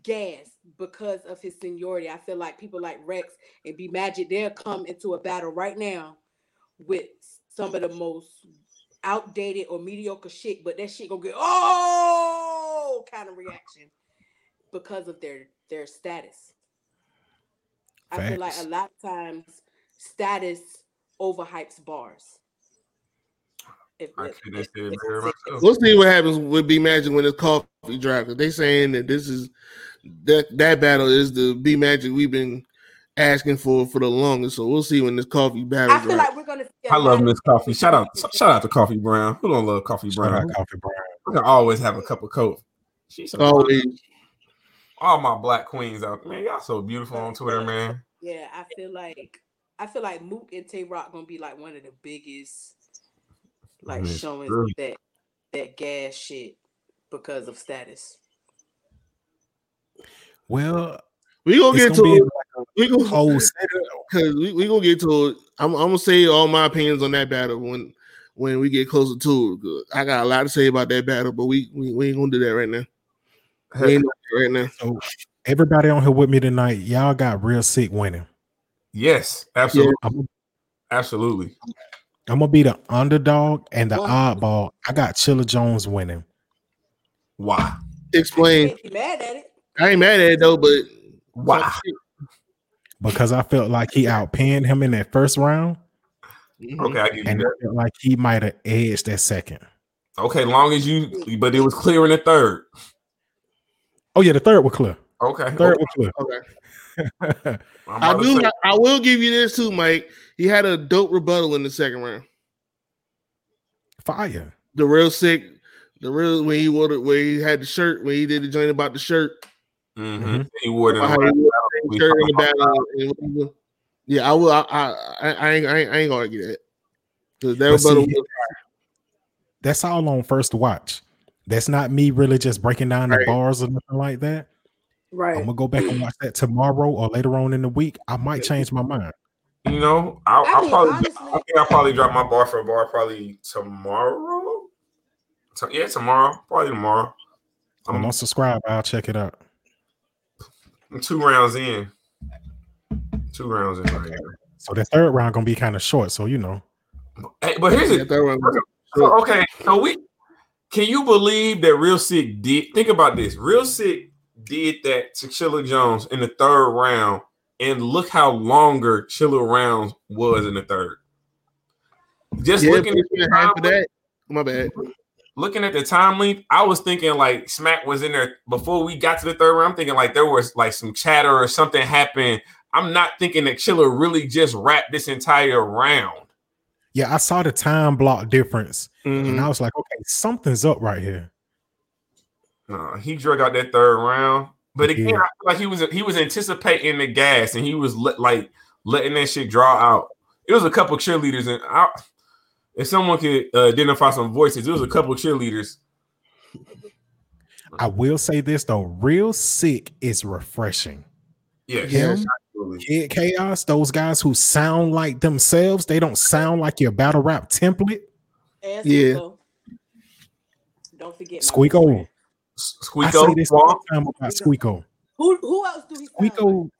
gas because of his seniority. I feel like people like Rex and B Magic, they'll come into a battle right now with some of the most outdated or mediocre shit, but that shit gonna get oh kind of reaction because of their their status. I feel like a lot of times status overhypes bars. If, I if- couldn't if- say it if- if- We'll see what happens with B Magic when it's coffee drop. 'cause They saying that this is that that battle is the B Magic we've been asking for for the longest. So we'll see when this coffee battle. I feel drop. like we're gonna. See a I love Miss Coffee. Shout out, shout out to Coffee Brown. Who don't love Coffee Brown? out Coffee Brown. We can always have a cup of coke. She's so always. all my black queens out there, man. Y'all so beautiful on Twitter, man. Yeah, I feel like I feel like Mook and Tay Roc gonna be like one of the biggest, like Yes, showing really. that that gas shit because of status. Well, We gonna get gonna to it. a We gonna whole because we, we gonna get to it. I'm, I'm gonna say all my opinions on that battle when when we get closer to it. 'cause I got a lot to say about that battle, but we we, we ain't gonna do that right now. Right now. So everybody on here with me tonight, y'all got real sick winning. Yes, absolutely, I'm, absolutely. I'm gonna be the underdog and the Wow. oddball. I got Chilla Jones winning. Why? Explain. Can't mad at it. I ain't mad at it though, but Why? because I felt like he outpinned him in that first round, Mhm. Okay, I give you and I that. felt like he might have edged that second. Okay, long as you, but it was clear in the third. Oh yeah, the third was clear. Okay, Third was clear. Okay. I'm I about to do. say- I will give you this too, Mike. He had a dope rebuttal in the second round. Fire. The real sick, the real when he wore the where he had the shirt when he did the joint about the shirt. Mhm. He wore it in How the he last wore battle. the We shirt in the battle. Yeah, I will. I I, I, I ain't I ain't, I ain't gonna argue that because that But see, was- That's all on first watch. That's not me really just breaking down the bars or nothing like that. Right. I'm gonna go back and watch that tomorrow or later on in the week. I might change my mind. You know, I'll, I I'll mean, probably, honestly- I think I'll probably drop my bar for a bar probably tomorrow. To- yeah, tomorrow, probably tomorrow. I'm I'm, on subscribe. I'll check it out. I'm two rounds in. Two rounds in right here. So the third round gonna be kind of short. So you know, Hey, but here's it. that round was- So, okay, so we can you believe that Real Sick did think about this? Real Sick did that to Chilla Jones in the third round, and look how longer Chilla rounds was in the third. Just Yeah, looking at the time, of that. My bad. looking at the time length, I was thinking like Smack was in there before we got to the third round. I'm thinking like there was like some chatter or something happened. I'm not thinking that Chilla really just wrapped this entire round. Yeah, I saw the time block difference, Mhm. and I was like, okay, something's up right here. No, he drug out that third round. But again, Yeah. I feel like he was he was anticipating the gas and he was let, like letting that shit draw out. It was a couple cheerleaders, and I, if someone could uh, identify some voices, it was a couple cheerleaders. I will say this though, real sick is refreshing. Yes, Him? absolutely. Kid Chaos, those guys who sound like themselves, they don't sound like your battle rap template. And Yeah. Squeako. Don't forget my Squeako. friend. S- I say Squeako, this all Swamp, the time about Squeako. Who who else do he sound like? Squeako,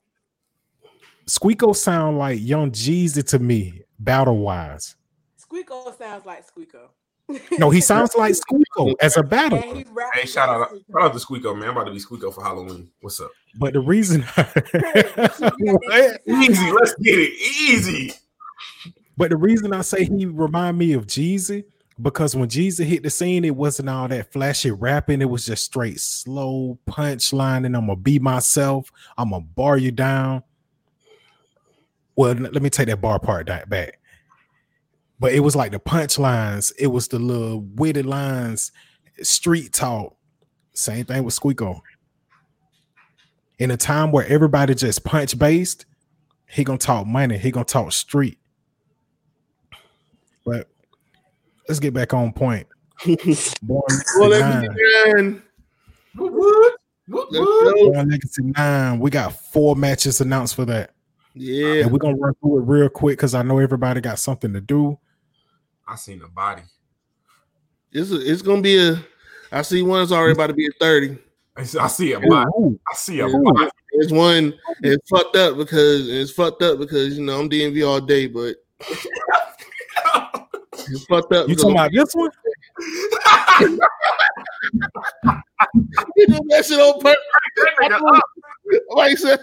Squeako sound like Young Jeezy to me, battle wise. Squeako sounds like Squeako. No, he sounds like Squeako as a battle. and Hey, shout out, like shout Squeako. out to Squeako, man. I'm about to be Squeako for Halloween. What's up? But the reason, Easy, let's get it. Easy. but the reason I say he remind me of Jeezy because when Jeezy hit the scene, it wasn't all that flashy rapping. It was just straight slow punchline, and I'm gonna be myself. I'm gonna bar you down. Well, let me take that bar part back. But it was like the punchlines. It was the little witty lines, street talk. Same thing with Squeako. In a time where everybody just punch based, he gonna talk money. He gonna talk street. But let's get back on point. Born Well, Legacy Nine. Born Legacy Nine. We got four matches announced for that, Yeah. and we're gonna run through it real quick because I know everybody got something to do. I seen the body. It's a, it's gonna be a. I see one that's already about to be a thirty. I see- a body. I see a Ooh. body. It's one. It's fucked up because it's fucked up because you know I'm DMV all day, but it's fucked up. you because talking about this one? you do that shit on purpose? That nigga up. Mike said,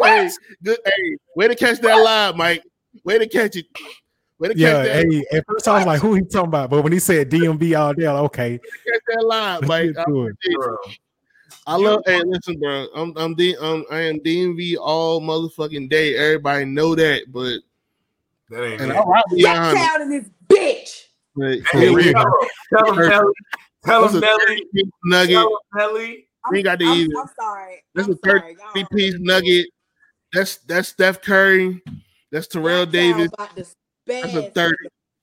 "Hey, good. Hey, way to catch that live, Mike. Way to catch it. Way to catch Yeah. that. Hey, at first I was like, who he talking about? But when he said DMV all day, like, okay, Catch that live, let's Mike. get to it. Bro. I love. Hey, listen, bro. I'm I'm D, um, I am DMV all motherfucking day. Everybody know that, but That ain't and. I rock with Get Jan, this bitch. but Hey, here we tell him, tell him, Nelly. Tell him, a Nelly. nugget. Tell him, Nelly. We got to I'm, even. I'm sorry. That's I'm a third sorry. Y'all Three already piece nugget. That's that's Steph Curry. That's Terrell Davis. about to That's a spaz 30.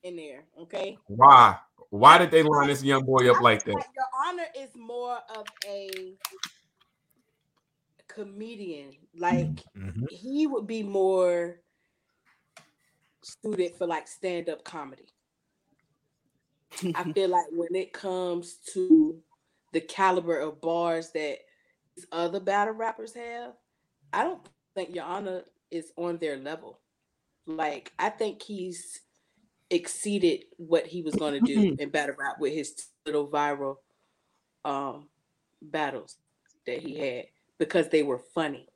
in there. Okay. Why? Why did they line this young boy up like that? Your honor is more of a comedian. Like Mhm. he would be more suited for like stand-up comedy. I feel like when it comes to the caliber of bars that these other battle rappers have, I don't think Your Honor is on their level. Like I think he's exceeded what he was going to do in battle rap with his little viral um battles that he had because they were funny.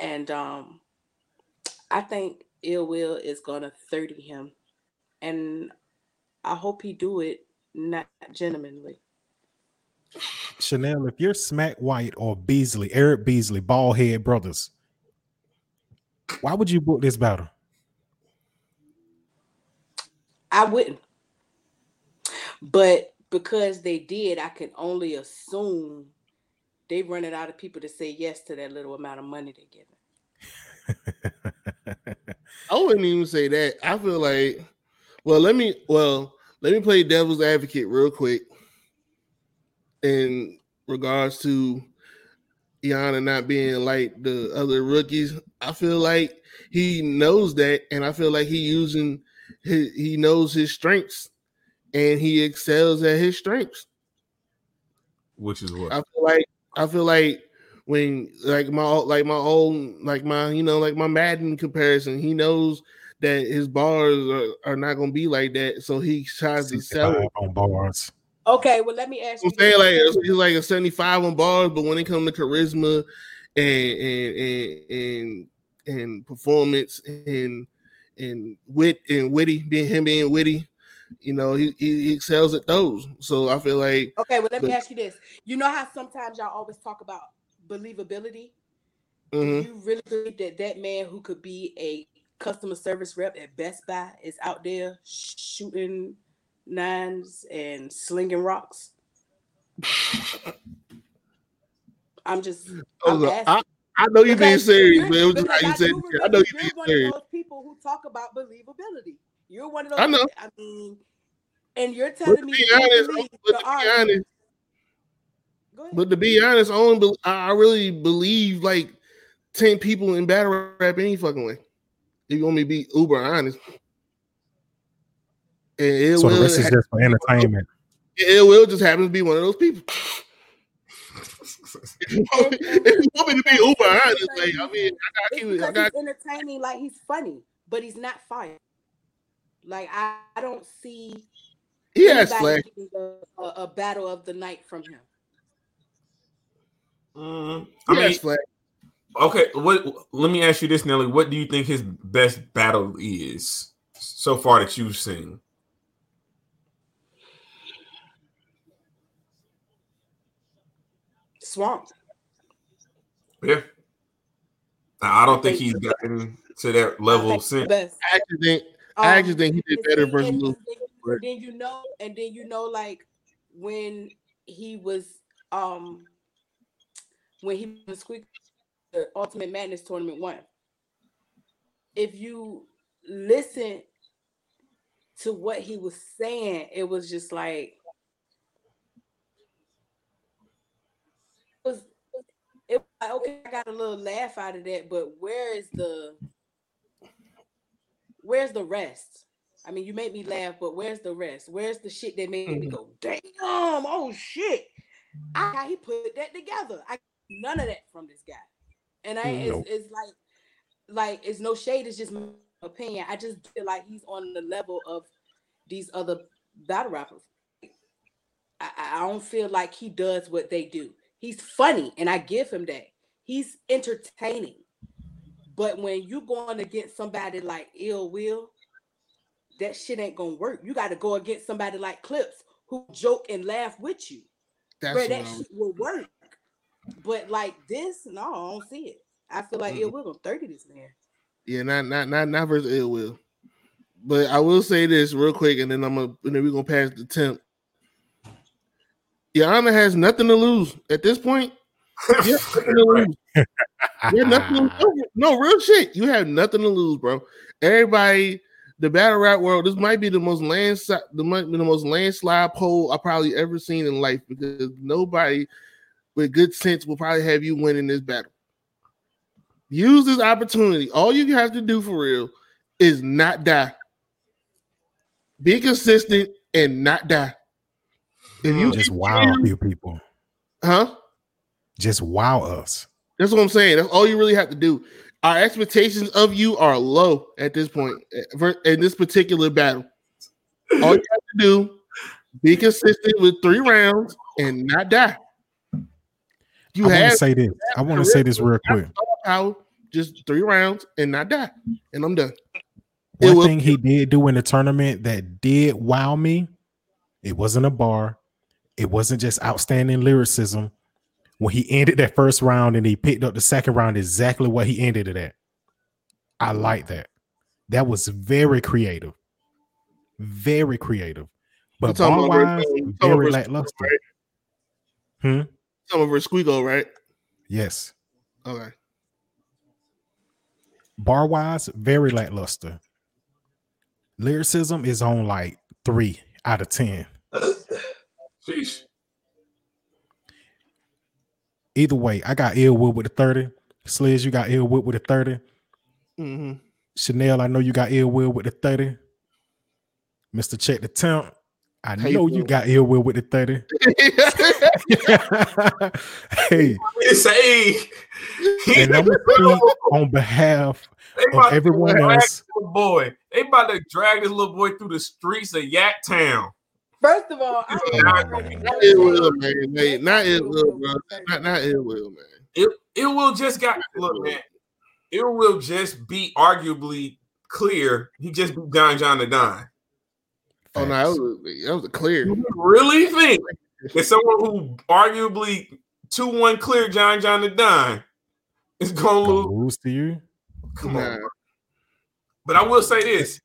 And um I think Ill Will is gonna 30 him. And I hope he do it not gentlemanly. Chanel, if you're Smack White or Beasley, Eric Beasley, bald head brothers, why would you book this battle? I wouldn't. But because they did, I can only assume they running out of people to say yes to that little amount of money they're giving. I wouldn't even say that. I feel like, well, let me, well, let me play devil's advocate real quick. In regards to Your Honor not being like the other rookies, I feel like he knows that, and I feel like he using his, he knows his strengths, and he excels at his strengths. Which is what? I feel like I feel like when like my like my old like my you know like my Madden comparison, he knows that his bars are, are not gonna be like that, so he tries to sell on bars. Okay, well let me ask you. I'm saying like he's like a 75 on bars, but when it comes to charisma and and and and, and performance and and wit and witty, being him being witty, you know, he, he excels at those. So I feel like Okay, well let me But- ask you this. You know how sometimes y'all always talk about believability? mhm. Do you really believe that that man who could be a customer service rep at Best Buy is out there shooting nines and slinging rocks? I'm just. Oh, I'm I. I know you being serious, man. It was just how you I said. I know you you're being one serious. of those people who talk about believability. You're one of those. I know. I mean, and you're But telling to me be that honest, believe but to be honest, but to be honest, I only be, I really believe like ten people in battle rap any fucking way. If you want me to be uber honest, it So the will, rest is just for entertainment. it will just happen to be one of those people. if, you want me, if you want me to be uber honest, like I mean, I gotta keep it. I because got he's entertaining, like he's funny, but he's not fire. Like I, I don't see he has anybody slack. getting a, a, a battle of the night from him. Mm, He I mean, has slack. okay. What? Let me ask you this, Nelly. What do you think his best battle is so far that you've seen? Swamp. Yeah. I I don't think he's gotten to that level since. I actually think I Um, actually think he did better versus and then- then you know, and then you know, like when he was um when he was squeak the Ultimate Madness tournament one. If you listen to what he was saying, it was just like it was it like okay, I got a little laugh out of that, but where is the where's the rest? I mean, you made me laugh, but where's the rest? Where's the shit that made me Mhm. go, damn, oh shit. I, how he put that together. I none of that from this guy. And I it's, Nope. it's like like it's no shade, it's just my opinion. I just feel like he's on the level of these other battle rappers. I I don't feel like he does what they do. He's funny, and I give him that. He's entertaining. But when you're going against somebody like Ill Will, that shit ain't gonna work. You got to go against somebody like Clips who joke and laugh with you. That's Bro, that shit will work. But like this, no, I don't see it. I feel like Ill Will gonna 30 this man. Yeah, not not not not versus ill will. But I will say this real quick, and then I'm gonna and then we're gonna pass the temp. Honor has nothing to lose at this point. You nothing nothing. No, real shit. You have nothing to lose, bro. Everybody, the battle rap world, this might be the most landslide, the might be the most landslide poll I probably ever seen in life because nobody with good sense will probably have you winning this battle. Use this opportunity. All you have to do for real is not die. Be consistent and not die. If you Just wow a few people. huh? Just wow us. That's what I'm saying. That's all you really have to do. Our expectations of you are low at this point eh, in this particular battle. All you have to do, be consistent with three rounds and not die. You I want have to say this. I want to say this real quick. power, just three rounds and not die, and I'm done. One thing he did do in the tournament that did wow me, it wasn't a bar. It wasn't just outstanding lyricism. When he ended that first round and he picked up the second round, exactly what he ended it at. I like that. That was very creative. Very creative. But talking bar about wise, versus- very lackluster. right? Hmm? Some of her squeako, right? Yes. Okay. Bar wise, very lackluster. Lyricism is on like three out of ten. Sheesh. Either way, I got ill will with the 30. Sliz, you got ill will with the 30. hmm Chanel, I know you got ill will with the 30. Mr. Check the Temp, I How you know you got ill will with the 30. hey, It's a. and I'm speak on behalf of everyone else. boy. They about to drag this little boy through the streets of Yak Town. First of all, I already man. not ill will, man. man. Not ill will, bro. Not not ill will, man. It it will just got look, man. It will just be arguably clear. He just beat Don John the Don. Oh no, that was a, that was a clear. You really think that someone who arguably two one clear John John the Don is gonna Gonna lose? lose to you. Come Nah. on, But I will say this: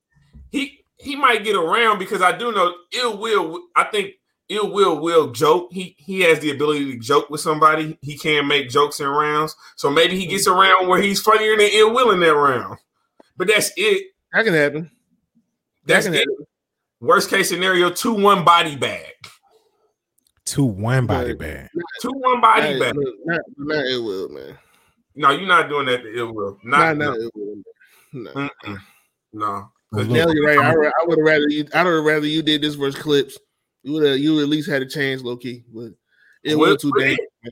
he he might get around because I do know Ill Will. I think Ill Will will joke. He he has the ability to joke with somebody. He can make jokes in rounds. So maybe he gets around where he's funnier than Ill Will in that round. But that's it. That can happen. That's That can it. happen. Worst case scenario: two one body bag. Two one body But- bag. Two one body Not, bag. not, not it will, man. No, you're not doing that to Ill Will. Not, Not, not it will. No. no. Mm-mm. no. Well, Now you're right. I, would- I would have rather you. I would have rather you did this versus clips. You would have. You at least had a chance, low key. But it Would- was too would damn. he?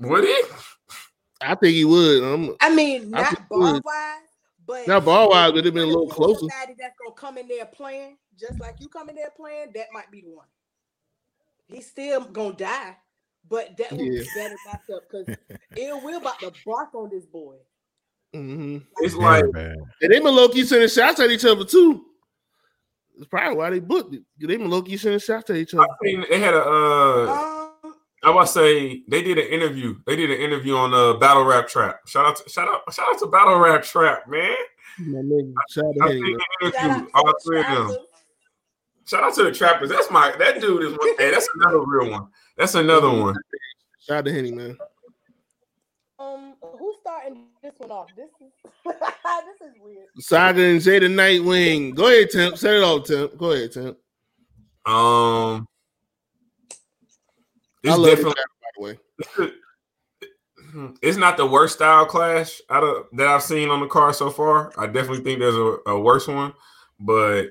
Would it? I think he would. Um, I mean, I not think bar wise, but Not ball wise, but it'd been a little closer. Somebody that's gonna come in there playing, just like you come in there playing, that might be the one. He's still gonna die, but that would Yeah. be better matchup because Ill Will about to bark on this boy. Hmm It's like very bad. And they been low key sending shots at each other too. It's probably why they booked it. They been low key sending shots at each other. I other. think they had a. Uh, Um, I was say they did an interview. They did an interview on uh, Battle Rap Trap. Shout out, to, shout out, shout out to Battle Rap Trap, man. My nigga, shout out I to think him, man. they shout out interviewed to all the three of them. Trappers. Shout out to the Trappers. That's my that dude is one. Hey, that's another real one. That's another one. Shout out to Henny, man. Um, who's starting this one off? This is this is weird. Saga and Jada Nightwing. Go ahead, Tim. Set it off, Tim. Go ahead, Tim. Um, I it's love this definitely battle, by the way. it's not the worst style clash out of that I've seen on the card so far. I definitely think there's a, a worse one, but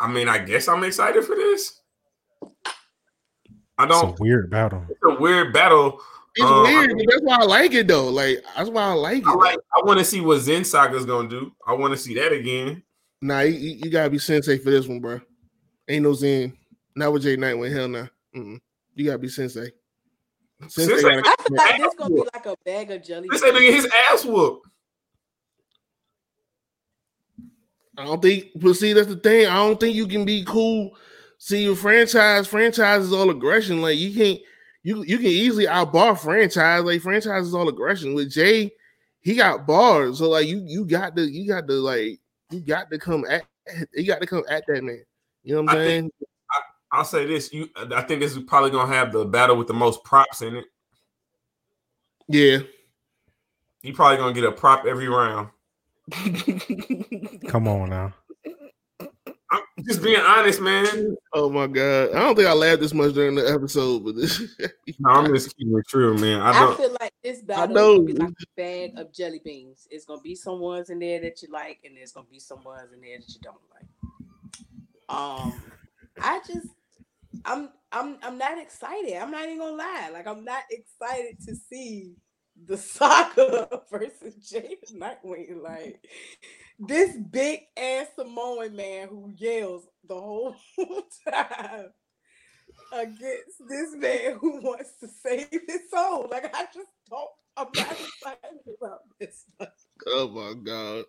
I mean, I guess I'm excited for this. I It's a don't. weird battle. It's a weird battle. It's Uh, weird, but that's why I like it though. Like that's why I like it. I like. I want to see what Zen Saga's gonna do. I want to see that again. Nah, you, you you gotta be sensei for this one, bro. Ain't no Zen. Not with Jay Nightwing. Hell no. Mm-mm. You gotta be sensei. Sensei, Sensei- gotta- I feel like this gonna be like a bag of jelly. This ain't gonna get his ass whooped. I don't think. But see, that's the thing. I don't think you can be cool. See, your franchise, franchise is all aggression. Like you can't. You you can easily outbar franchise. Like franchise is all aggression. With Jay, he got bars. So like you you got to you got to like you got to come at you got to come at that man. You know what I'm I saying? I'll say this: you, I think this is probably gonna have the battle with the most props in it. Yeah. You probably gonna get a prop every round. Come on now. I'm just being honest, man. oh my god! I don't think I laughed this much during the episode, but this. No, I'm just keeping it true, man. I I don't. feel like this battle know. is gonna be like a bag of jelly beans. It's gonna be some ones in there that you like, and there's gonna be some ones in there that you don't like. Um, I just, I'm, I'm, I'm not excited. I'm not even gonna lie. Like I'm not excited to see the saga versus Jada Nightwing. Like this big ass Samoan man who yells the whole time against this man who wants to save his soul. Like I just don't. I'm not excited about this. oh my god!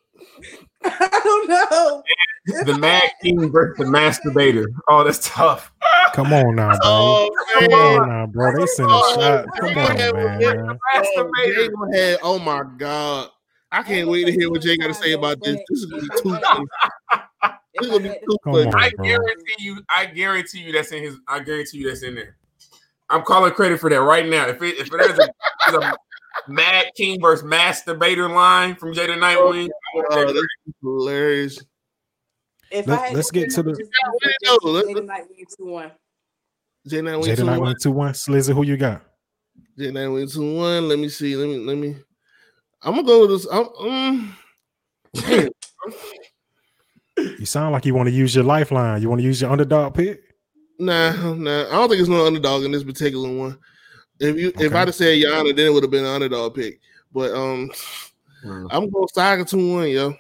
I don't know. If The Mad King versus the Masturbator. Oh, that's tough. Come on now, bro. Oh Come on now, bro. They sending a oh, shot. Come on, man. Oh, Jay gonna have- oh my god! I can't wait to hear what Jay got to say about this. This is gonna be too. I This is gonna be too Come funny. on. I guarantee you. I guarantee you that's in his. I guarantee you that's in there. I'm calling credit for that right now. If it if there's a, there's a Mad King versus Masturbator line from Jada Nightwing, I Oh, that that's hilarious. If Let- I had let's get to the- just- Yeah, just we know. Let's- Jada Nightwing 2-1. Jay Nightwing Jada two one. Nightwing 2 1. Slizzy, who you got? Jay Nightwing two one. Let me see. Let me let me. I'm gonna go with this. I'm, um. You sound like you want to use your lifeline. You want to use your underdog pick? Nah, nah. I don't think it's no underdog in this particular one. If you if I'd have said Yana, then it would have been an underdog pick. But um, Mm. I'm gonna Saga two one, yo.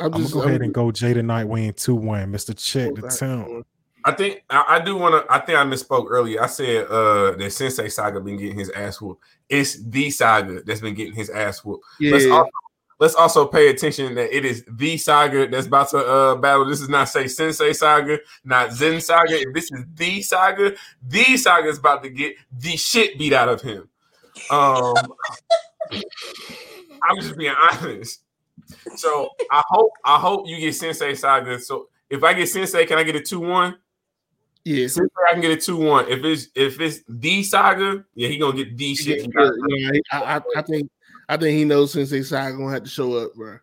I'm I'm gonna just go ahead and go Jada Nightwing 2 1. Mr. Check the town. I think I, I do want to. I think I misspoke earlier. I said uh that Sensei Saga been getting his ass whooped. It's the Saga that's been getting his ass whooped. Yeah, Let's also, let's also pay attention that it is the Saga that's about to uh battle. This is not say Sensei Saga, not Zen Saga. If this is the Saga, the Saga is about to get the shit beat out of him. Um, I'm just being honest. So I hope I hope you get Sensei Saga. So if I get Sensei, can I get a two one? Yeah, Sensei, I can get a two one. If it's if it's the Saga, yeah, he gonna get D shit. yeah, yeah, I, I, I think I think he knows Sensei Saga gonna have to show up, bro.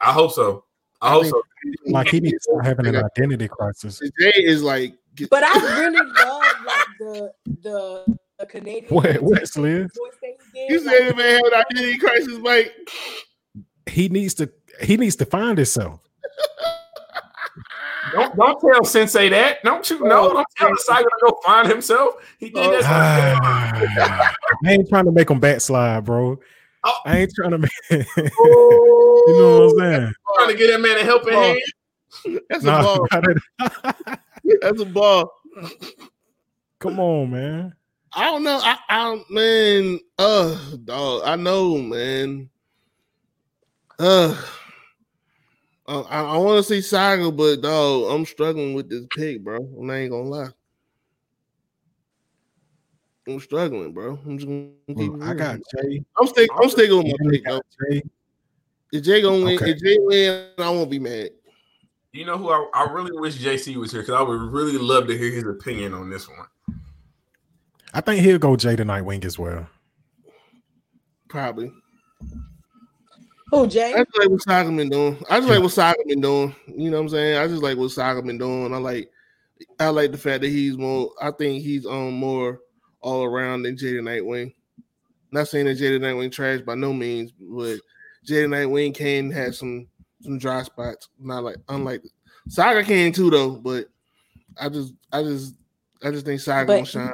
I hope so. I I hope think- so. Like he needs to start having an identity crisis. Jay is like, But I really love like the the, the Canadian What- what, Sliz? voice that he you did, said like- the man had an identity crisis, Mike. He needs to he needs to find himself. Don't don't tell Sensei that. Don't you know? Don't tell the Saga to go find himself. He did that. Ah, I ain't trying to make him backslide, bro. Oh. I ain't trying to make you you know what I'm saying. trying to get that man a helping Oh. hand. That's a ball. That's a ball. come on, man. I don't know. I, I don't, man. Uh, dog. I know, man. Uh, I, I want to see Saga, but dog, I'm struggling with this pick, bro. I'm not ain't gonna lie. I'm struggling, bro. I'm just gonna keep Look, I got Jay. I'm sticking. I'm sticking with my pick, though. got Jay. If Jay gonna win, Okay. if Jay win, I won't be mad. You know who I, I really wish JC was here because I would really love to hear his opinion on this one. I think he'll go Jay the Nightwing as well. Probably. Who Jay? I just like what Saga been doing. I just like what Saga been doing. You know what I'm saying? I just like what Saga been doing. I like I like the fact that he's more I think he's on more all around than Jada Nightwing. Not saying that Jada Nightwing trash by no means, but Jada Nightwing can had some some dry spots. Not like unlike Saga can too though, but I just I just I just think Saga But gonna shine.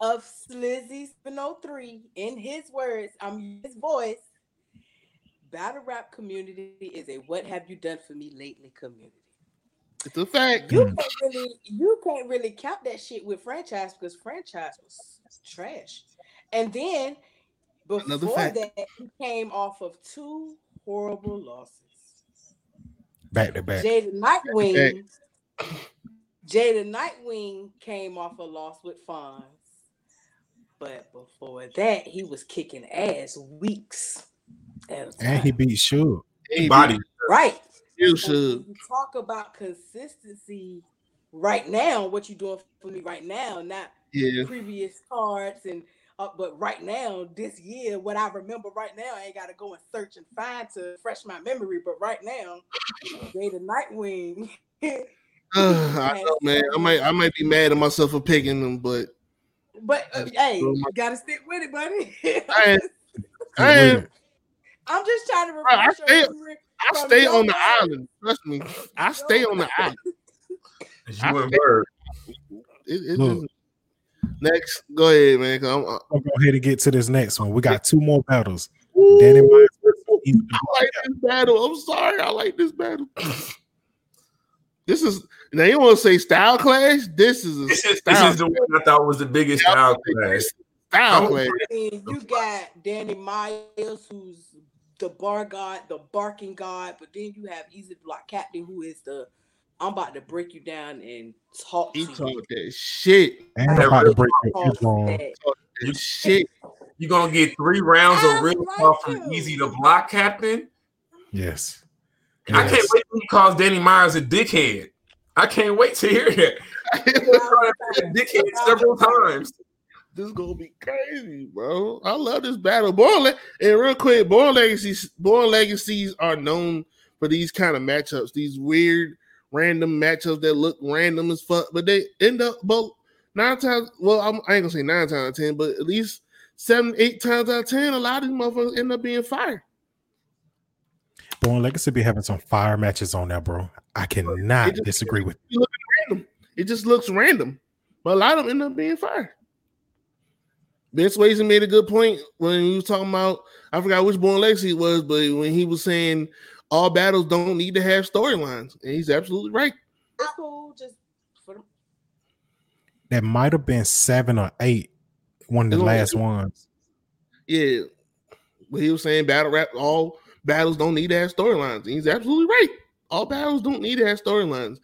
of Slizzy Spino three, in his words, I'm his voice. Battle rap community is a what have you done for me lately community. It's a fact. You can't really you can't really count that shit with franchise because franchise was trash. And then Another before fact. that, he came off of two horrible losses. Back to back. Jada Nightwing. Jada Nightwing came off a loss with Fonz. But before that, he was kicking ass weeks. At a And he time. beat Suge. He Body. right. You should. talk about consistency right now, what you're doing for me right now, not Yeah. previous cards and uh, but right now, this year, what I remember right now, I ain't gotta go and search and find to fresh my memory. But right now, Jada Nightwing. I know, man. I might I might be mad at myself for picking them, but but uh, hey, you gotta stick with it, buddy. I ain't- I ain't- it. I'm just trying to I refresh stay- I stay on the words. island. Trust me. I stay on the island. You and Bird. It, it Look. next, go ahead, man. I'm, uh, I'll go ahead and get to this next one. We got two more battles. Ooh, Danny Myers versus I like this battle. I'm sorry. I like this battle. this is now you want to say style clash? This is a This is, this is the one I thought was the biggest Yeah, style this clash. is style I clash. You got Danny Myers, who's the bar god, the barking god, but then you have Eazy Block Captain, who is the I'm about to break you down and talk He to talk you. that shit. And I'm about to break your Talk eardrum. that. That shit. You're gonna get three rounds of real like talk from. Eazy Da Block Captain. Yes. I can't wait till he calls Danny Myers a dickhead. I can't wait to hear that. He called him dickhead several times. This is gonna be crazy, bro. I love this battle. Born Le- and real quick, Born Legacies, Born Legacies are known for these kind of matchups, these weird, random matchups that look random as fuck, but they end up both nine times. Well, I'm, I ain't gonna say nine times out of ten, but at least seven, eight times out of ten, a lot of these motherfuckers end up being fire. Born Legacy be having some fire matches on there, bro. I cannot just- disagree with Random. It just looks random, but a lot of them end up being fire. Vince Swayze made a good point when he was talking about I forgot which Born Legacy it was, but when he was saying all battles don't need to have storylines, and he's absolutely right. It's cool, just for the that might have been seven or eight, one of the last ones. Yeah, but he was saying battle rap all battles don't need to have storylines. And he's absolutely right. All battles don't need to have storylines.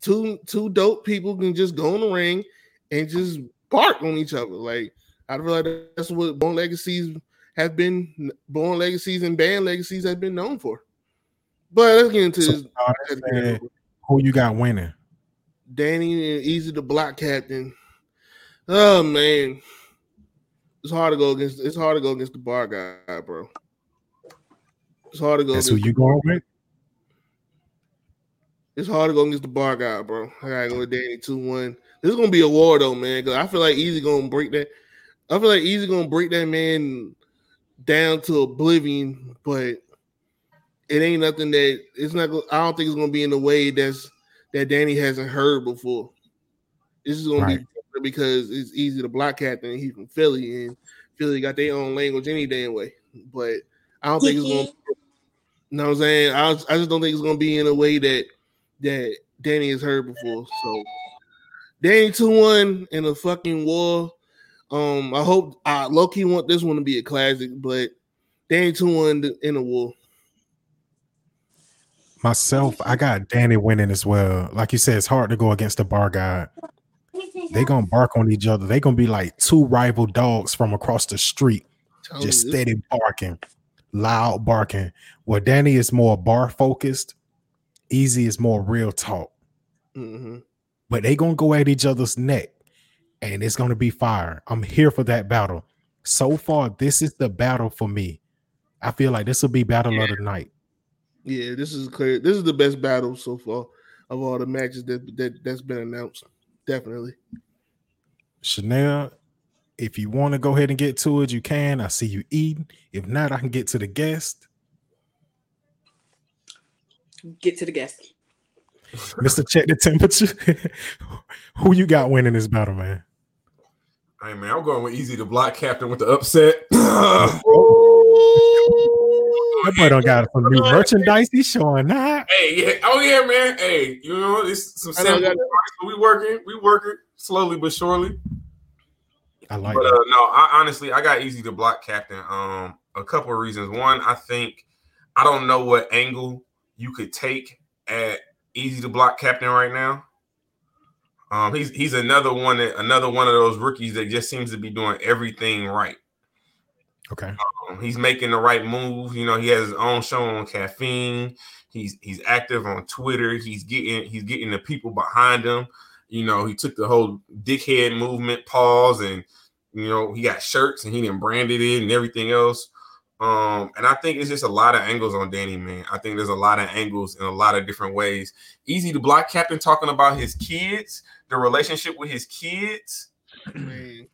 Two two dope people can just go in the ring and just bark on each other. Like I feel like that's what Born Legacies have been. Born Legacies and Band Legacies have been known for. But let's get into So, this. uh, who you got winning? Danny and Eazy Da Block Captain. Oh man. It's hard to go against it's hard to go against the bar guy, bro. It's hard to go That's who you going with? it's hard to go against the bar guy, bro. I gotta go with Danny 2-1. This is gonna be a war though, man. Cause I feel like Eazy gonna break that. I feel like Eazy gonna break that man down to oblivion, but it ain't nothing that it's not. I don't think it's gonna be in a way that's that Danny hasn't heard before. This is gonna Right. be different because it's Eazy Da Block Captain. and He's from Philly, and Philly got their own language any damn way. But I don't think it's gonna. You know what I'm saying? I, I just don't think it's gonna be in a way that that Danny has heard before. So Danny two one in a fucking war. Um, I hope I low key want this one to be a classic, but Danny two one in the war. Myself, I got Danny winning as well. Like you said, it's hard to go against the bar guy. They gonna bark on each other. They gonna be like two rival dogs from across the street, Telling just you, steady barking, loud barking. Well, Danny is more bar focused. Eazy is more real talk. Mhm. But they gonna go at each other's neck, and it's gonna be fire. I'm here for that battle. So far, this is the battle for me. I feel like this will be battle of the night. Yeah, this is clear. This is the best battle so far of all the matches that, that that's been announced. Definitely. Chanel, if you want to go ahead and get to it, you can. I see you eating. If not, I can get to the guest. Get to the guest. Mr. Check the temperature. Who you got winning this battle, man? Hey man, I'm going with Eazy Da Block Captain with the upset. That boy don't got some new merchandise. He's showing that. Hey, yeah, oh yeah, man. Hey, you know, it's some I know, simple. We working, we working slowly but surely. I like But that. uh, no, I honestly, I got Eazy Da Block Captain. Um, a couple of reasons. One, I think I don't know what angle you could take at Eazy Da Block Captain right now. Um, he's he's another one that another one of those rookies that just seems to be doing everything right. Okay. Um, he's making the right move. You know, he has his own show on caffeine. He's he's active on Twitter. He's getting he's getting the people behind him. You know, he took the whole dickhead movement pause and you know he got shirts and he didn't branded it and everything else. Um, and I think it's just a lot of angles on Danny, man. I think there's a lot of angles in a lot of different ways. Eazy Da Block Captain talking about his kids, the relationship with his kids and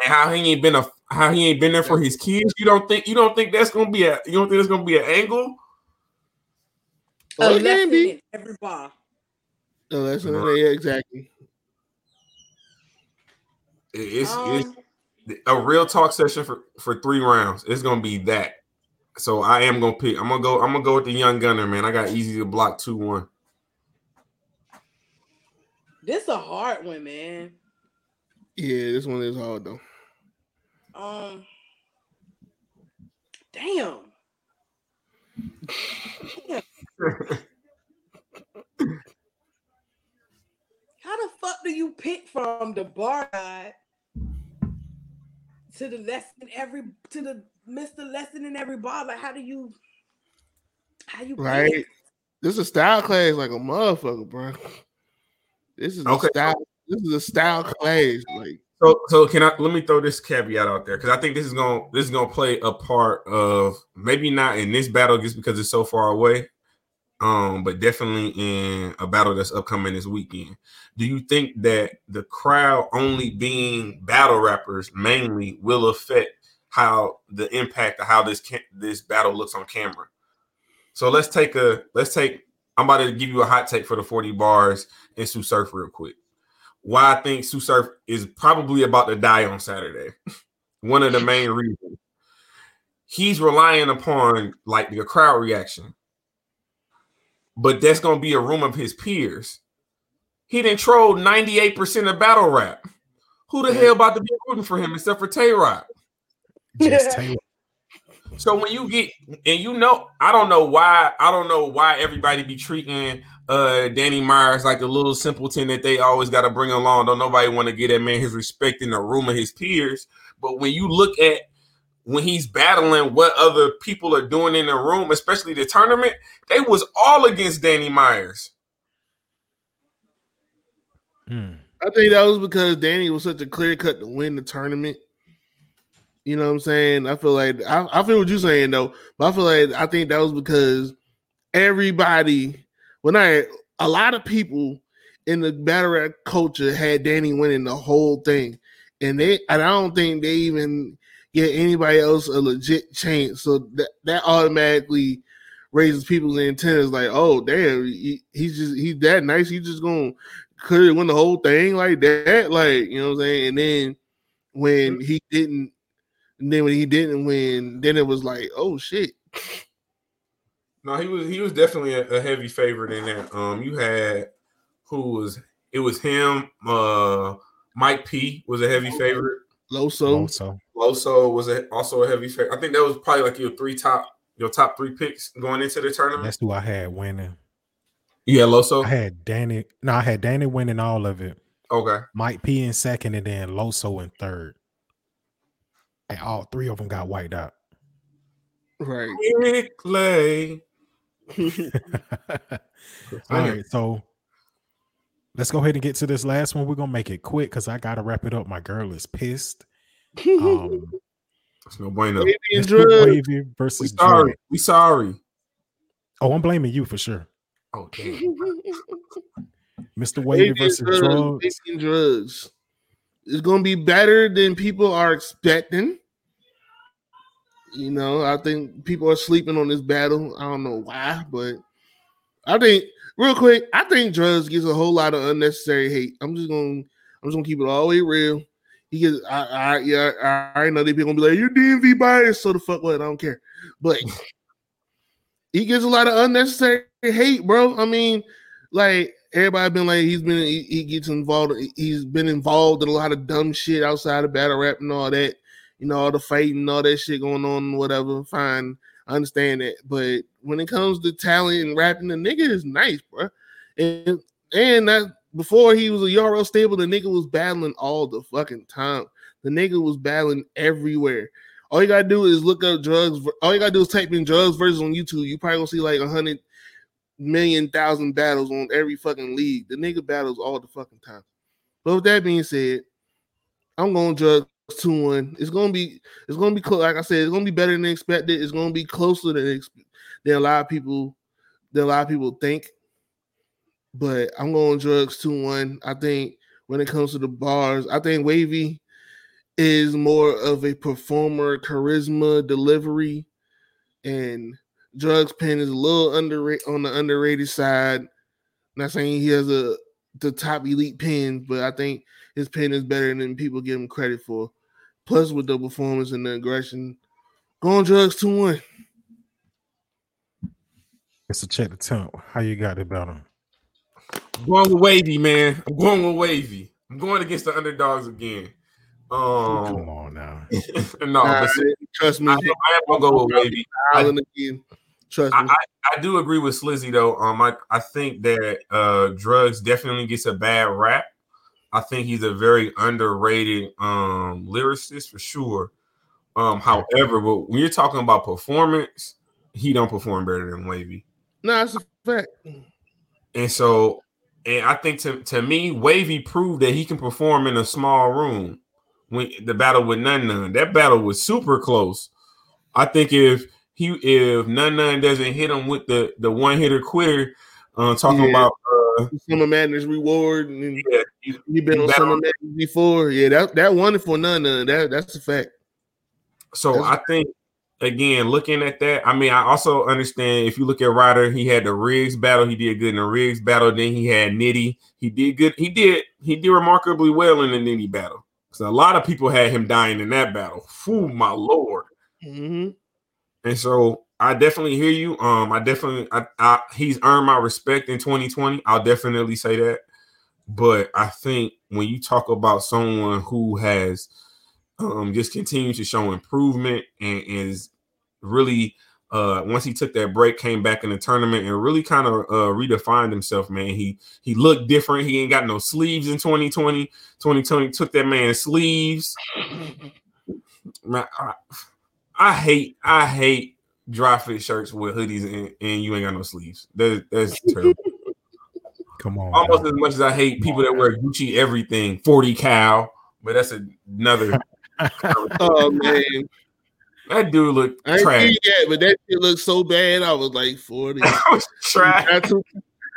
how he ain't been a how he ain't been there for his kids. You don't think you don't think that's gonna be a you don't think there's gonna be an angle? Oh, a it can be. every bar. Oh, that's Right. yeah, exactly. It- It's, Um, it's a real talk session for for three rounds. It's gonna be that. So I am gonna pick. I'm gonna go. I'm gonna go with the young gunner, man. I got Eazy Da Block two one. this a hard one, man. Yeah, this one is hard though. Um, damn. How the fuck do you pick from the bar guy to the lesson every to the Mr. Lesson in every bar? Like, how do you how you pick? Right. This is a style class like a motherfucker, bro. This is Okay. a style. This is a style class. Like So, so can I let me throw this caveat out there because I think this is gonna this is gonna play a part of maybe not in this battle just because it's so far away, um, but definitely in a battle that's upcoming this weekend. Do you think that the crowd only being battle rappers mainly will affect how the impact of how this ca- this battle looks on camera? So let's take a let's take. I'm about to give you a hot take for the 40 bars and Sue Surf real quick why I think Sue Surf is probably about to die on Saturday. One of the main reasons. He's relying upon like the crowd reaction. But that's gonna be a room of his peers. He didn't troll 98% of battle rap. Who the hell about to be rooting for him except for Tay Roc? Just Taylor. So when you get and you know, I don't know why, I don't know why everybody be treating uh Danny Myers like a little simpleton that they always got to bring along. Don't nobody want to get that man his respect in the room of his peers. But when you look at when he's battling what other people are doing in the room, especially the tournament, they was all against Danny Myers. Hmm. I think that was because Danny was such a clear cut to win the tournament. You know what I'm saying? I feel like I, I feel what you're saying though, but I feel like I think that was because everybody, when I a lot of people in the battle rap culture had Danny winning the whole thing, and they and I don't think they even get anybody else a legit chance. So that that automatically raises people's antennas. Like, oh damn, he, he's just he's that nice. He's just gonna could win the whole thing like that. Like, you know what I'm saying? And then when he didn't, and then when he didn't win, then it was like, oh shit. No, he was he was definitely a, a heavy favorite in that. Um, you had who was it was him. Uh, Mike P was a heavy favorite. Loso. Loso. Loso was a, also a heavy favorite. I think that was probably like your three top your top three picks going into the tournament. That's who I had winning. Yeah, Loso. I had Danny. No, I had Danny winning all of it. Okay. Mike P in second, and then Loso in third. And all three of them got wiped out. Right. Clay. all right, so let's go ahead and get to this last one. We're gonna make it quick because I gotta wrap it up. My girl is pissed. Um, That's no bueno. Wavy versus we sorry. We sorry. Oh, I'm blaming you for sure. Oh damn. Mr. Wavy versus drugs. drugs. It's gonna be better than people are expecting. You know, I think people are sleeping on this battle. I don't know why, but I think real quick, I think drugs gets a whole lot of unnecessary hate. I'm just gonna I'm just gonna keep it all the way real. He gets I, I yeah, I, I know they people gonna be like, you're DMV biased, so the fuck what I don't care. But he gets a lot of unnecessary hate, bro. I mean, like everybody been like he's been he, he, gets involved. He's been involved in a lot of dumb shit outside of battle rap and all that. You know, all the fighting, all that shit going on, whatever. Fine, I understand that. But when it comes to talent and rapping, the nigga is nice, bro. And and that before he was a URL stable, the nigga was battling all the fucking time. The nigga was battling everywhere. All you gotta do is look up drugs. All you gotta do is type in drugs versus on YouTube. You probably gonna see like a hundred million thousand battles on every fucking league. The nigga battles all the fucking time. But with that being said, I'm going drugs two one. It's gonna be it's gonna be close. Like I said, it's gonna be better than expected. It's gonna be closer than than a lot of people than a lot of people think. But I'm going drugs two one. I think when it comes to the bars, I think Wavy is more of a performer, charisma, delivery, and Drugs Pen is a little underrated on the underrated side. not saying he has a the top elite pen, but I think his pen is better than people give him credit for. Plus, with the performance and the aggression, going drugs two one. It's a check the temp. How you got it about him? going with Wavy, man. I'm going with Wavy. I'm going against the underdogs again. Um, Come on now. no, nah, trust me. I, I am gonna go with Wavy. Island again. Trust me. I, I, I, do agree with Slizzy though. Um, I, I think that uh drugs definitely gets a bad rap. I think he's a very underrated um lyricist for sure. Um, however, but when you're talking about performance, he don't perform better than Wavy. No, that's a fact. And so, and I think to, to me, Wavy proved that he can perform in a small room when the battle with None None. That battle was super close. I think if he if None None doesn't hit him with the the one hitter quitter, uh, talking yeah. about uh, Summer Madness reward, and yeah, you, you been on Summer Madness before. Yeah, that that one for None None. That that's a fact. So that's I think again, looking at that, I mean, I also understand if you look at Ryder, he had the Riggs battle, he did good in the Riggs battle. Then he had Nitty, he did good. He did he did remarkably well in the Nitty battle. So a lot of people had him dying in that battle. Fool, my lord. Mm-hmm. And so I definitely hear you. Um, I definitely I, I, he's earned my respect in 2020. I'll definitely say that. But I think when you talk about someone who has um just continued to show improvement and is really uh once he took that break, came back in the tournament and really kind of uh redefined himself, man. He he looked different. He ain't got no sleeves in 2020. 2020 took that man's sleeves. Man, I, I hate I hate dry fit shirts with hoodies and, and you ain't got no sleeves. That, that's terrible. Come on. Almost man. as much as I hate people that wear Gucci everything, 40 cow, but that's another Oh man, that dude look I ain't trash. seen that, but that shit looked so bad. I was like, forty. That was trash. Not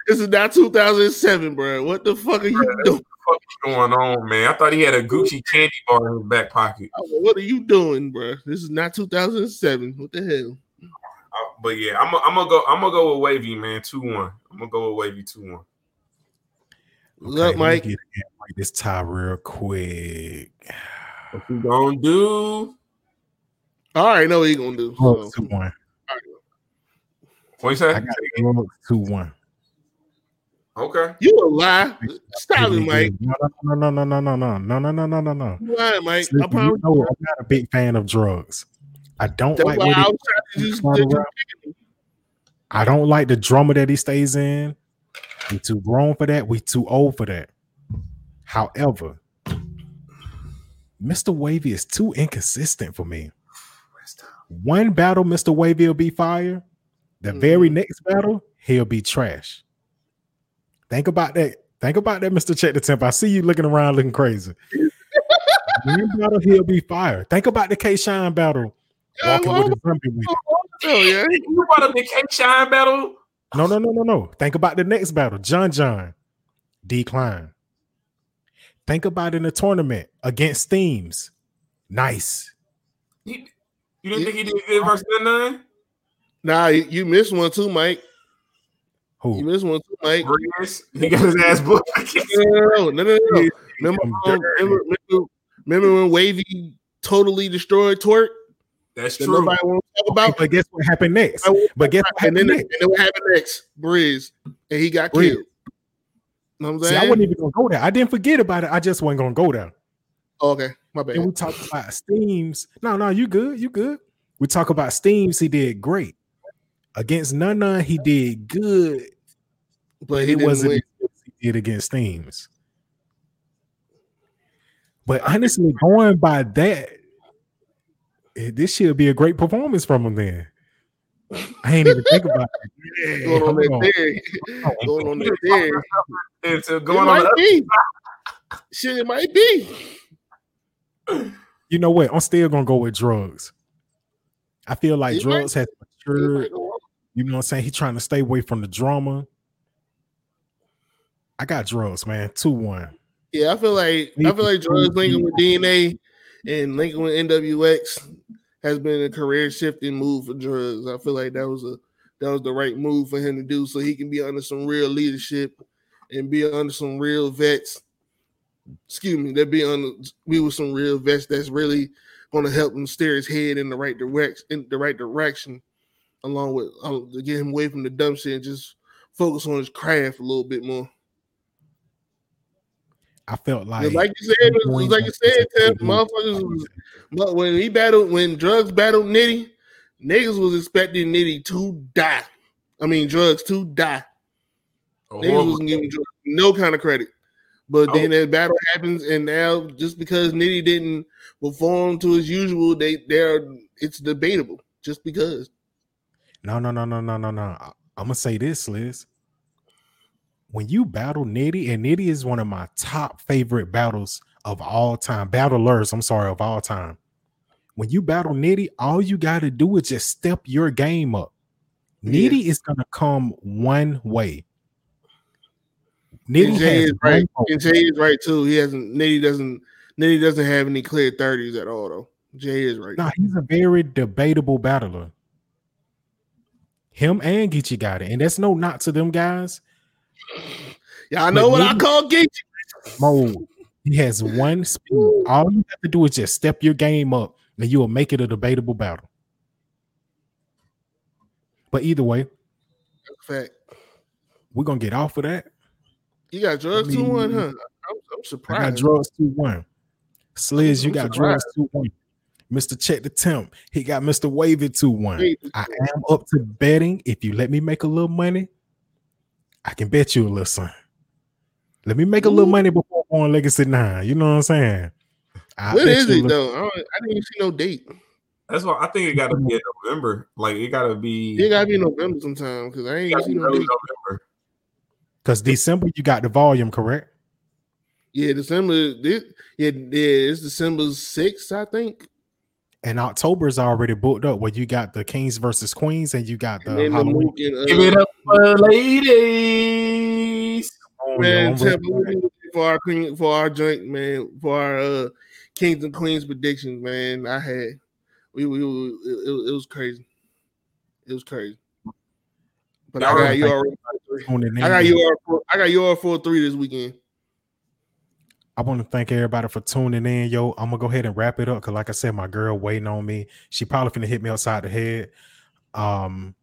this is not 2007, bro. What the fuck are you doing? What's going on, man? I thought he had a Gucci candy bar in his back pocket. Like, What are you doing, bro? This is not 2007. What the hell? Uh, but yeah, I'm gonna I'm go. I'm gonna go with Wavy, man. Two one. I'm gonna go with Wavy two one. What's Okay, up, let me Mike? get like this tie real quick. What you gonna do? I already know what he gonna do. So. two one. What you say? I got two one. Okay. You a lie? Stop it, Mike. No, no, no, no, no, no, no, no, no, no, no, no, no. You lying, Mike. Listen, I promise. you know I'm not a big fan of drugs. I don't That's like what I he, to just, Right just- I don't like the drama that he stays in. We too grown for that. We too old for that. However, Mr. Wavy is too inconsistent for me. One battle, Mr. Wavy will be fire. The very Mhm. next battle, he'll be trash. Think about that. Think about that, Mr. Check the Temp. I see you looking around looking crazy. One battle, he'll be fire. Think about the K Shine battle. Walking well, with his zombie week. oh, yeah. You brought up the K Shine battle. No, no, no, no, no. Think about the next battle. John John. Decline. Think about in the tournament against Themes. Nice. He, you didn't think he did good versus the nine? Nah, you, you missed one too, Mike. Who? You missed one too, Mike. Breeze, He got his ass booked. No, no, no, no, no. Remember, um, remember, remember, remember when Wavy totally destroyed Twork? That's That true. nobody want to talk Okay, about. but guess what happened next? But guess what And happened then, next? and then what happened next? Breeze, and he got Breeze. killed. Know what I'm See, saying? I wasn't even gonna go there. I didn't forget about it. I just wasn't gonna go there. Oh, okay, my bad. And we talked about Steams. No, no, you good. You good. We talk about Steams. He did great. Against None None, he did good. but he It wasn't win. as good as he did against Steams. But honestly, going by that, eh, this should be a great performance from him then. I ain't even think about it. Yeah, Going on hold that on. there, going on that there. Into It going on might be. Shit, it might be. You know what? I'm still gonna go with drugs. I feel like might- drugs has It matured. might. You know what I'm saying? He's trying to stay away from the drama. I got drugs, man. Two one. Yeah, I feel like I feel like drugs linking with DNA and linking with NWX has been a career shifting move for drugs. I feel like that was a that was the right move for him to do so he can be under some real leadership and be under some real vets. Excuse me, that be on be with some real vets that's really going to help him steer his head in the right direction in the right direction, along with um, to get him away from the dumb shit and just focus on his craft a little bit more. I felt like, like you said, it was like you said, Tim, motherfuckers was, but when he battled, when drugs battled Nitty, niggas was expecting Nitty to die. I mean, drugs to die. A Niggas wasn't giving drugs no kind of credit. But oh. then Oh. that battle happens, and now just because Nitty didn't perform to his usual, they they're it's debatable just because. no, no, no, no, no, no, no. I'm gonna say this, Liz. When you battle Nitty, and Nitty is one of my top favorite battles of all time, battlers, I'm sorry, of all time. When you battle Nitty, all you got to do is just step your game up. Nitty is gonna come one way. Nitty Jay is right. And Jay is right too. He hasn't Nitty doesn't Nitty doesn't have any clear thirties at all though. Jay is right. No, he's a very debatable battler. Him and Geechee got it, and that's no knock to them guys. Y'all know But what I call Geechee. Mo, he has one speed. All you have to do is just step your game up, and you will make it a debatable battle. But either way, Fact. we're gonna get off of that. You got drugs I two one, huh? I'm, I'm I got drugs two one. Sliz, you I'm got surprised. drugs two one. Mr. Check the Temp, he got Mr. Wavy two one. Wait, I am up to betting. If you let me make a little money, I can bet you a little something. Let me make a little money before going Legacy Nine. You know what I'm saying? I When bet is you a it though? I, don't, I didn't even see no date. That's why I think it got to be in November. Like it got to be. It gotta be November sometime because I ain't gotta seen no date. November. Because December you got the volume, correct? Yeah, December. This, yeah, yeah, it's December sixth, I think. And October is already booked up where you got the Kings versus Queens and you got the And then the Halloween. Uh, Give it up for ladies. Oh, Man, I'm for we that. need it for our queen, for our joint, man, for our uh, kings and queens predictions, man. I had we we, we it, it, it was crazy, it was crazy. But I Y'all got you think- already. Tuning in. I got you for I got you for three this weekend. I want to thank everybody for tuning in, yo. I'm gonna go ahead and wrap it up because, like I said, my girl waiting on me. She probably finna hit me outside the head. Um,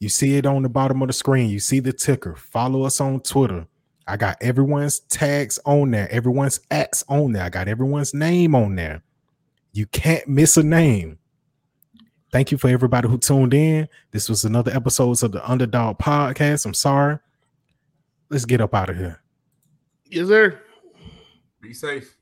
you see it on the bottom of the screen. You see the ticker. Follow us on Twitter. I got everyone's tags on there, everyone's acts on there. I got everyone's name on there. You can't miss a name. Thank you for everybody who tuned in. This was another episode of the Underdog Podcast. I'm sorry. Let's get up out of here. Yes, sir. Be safe.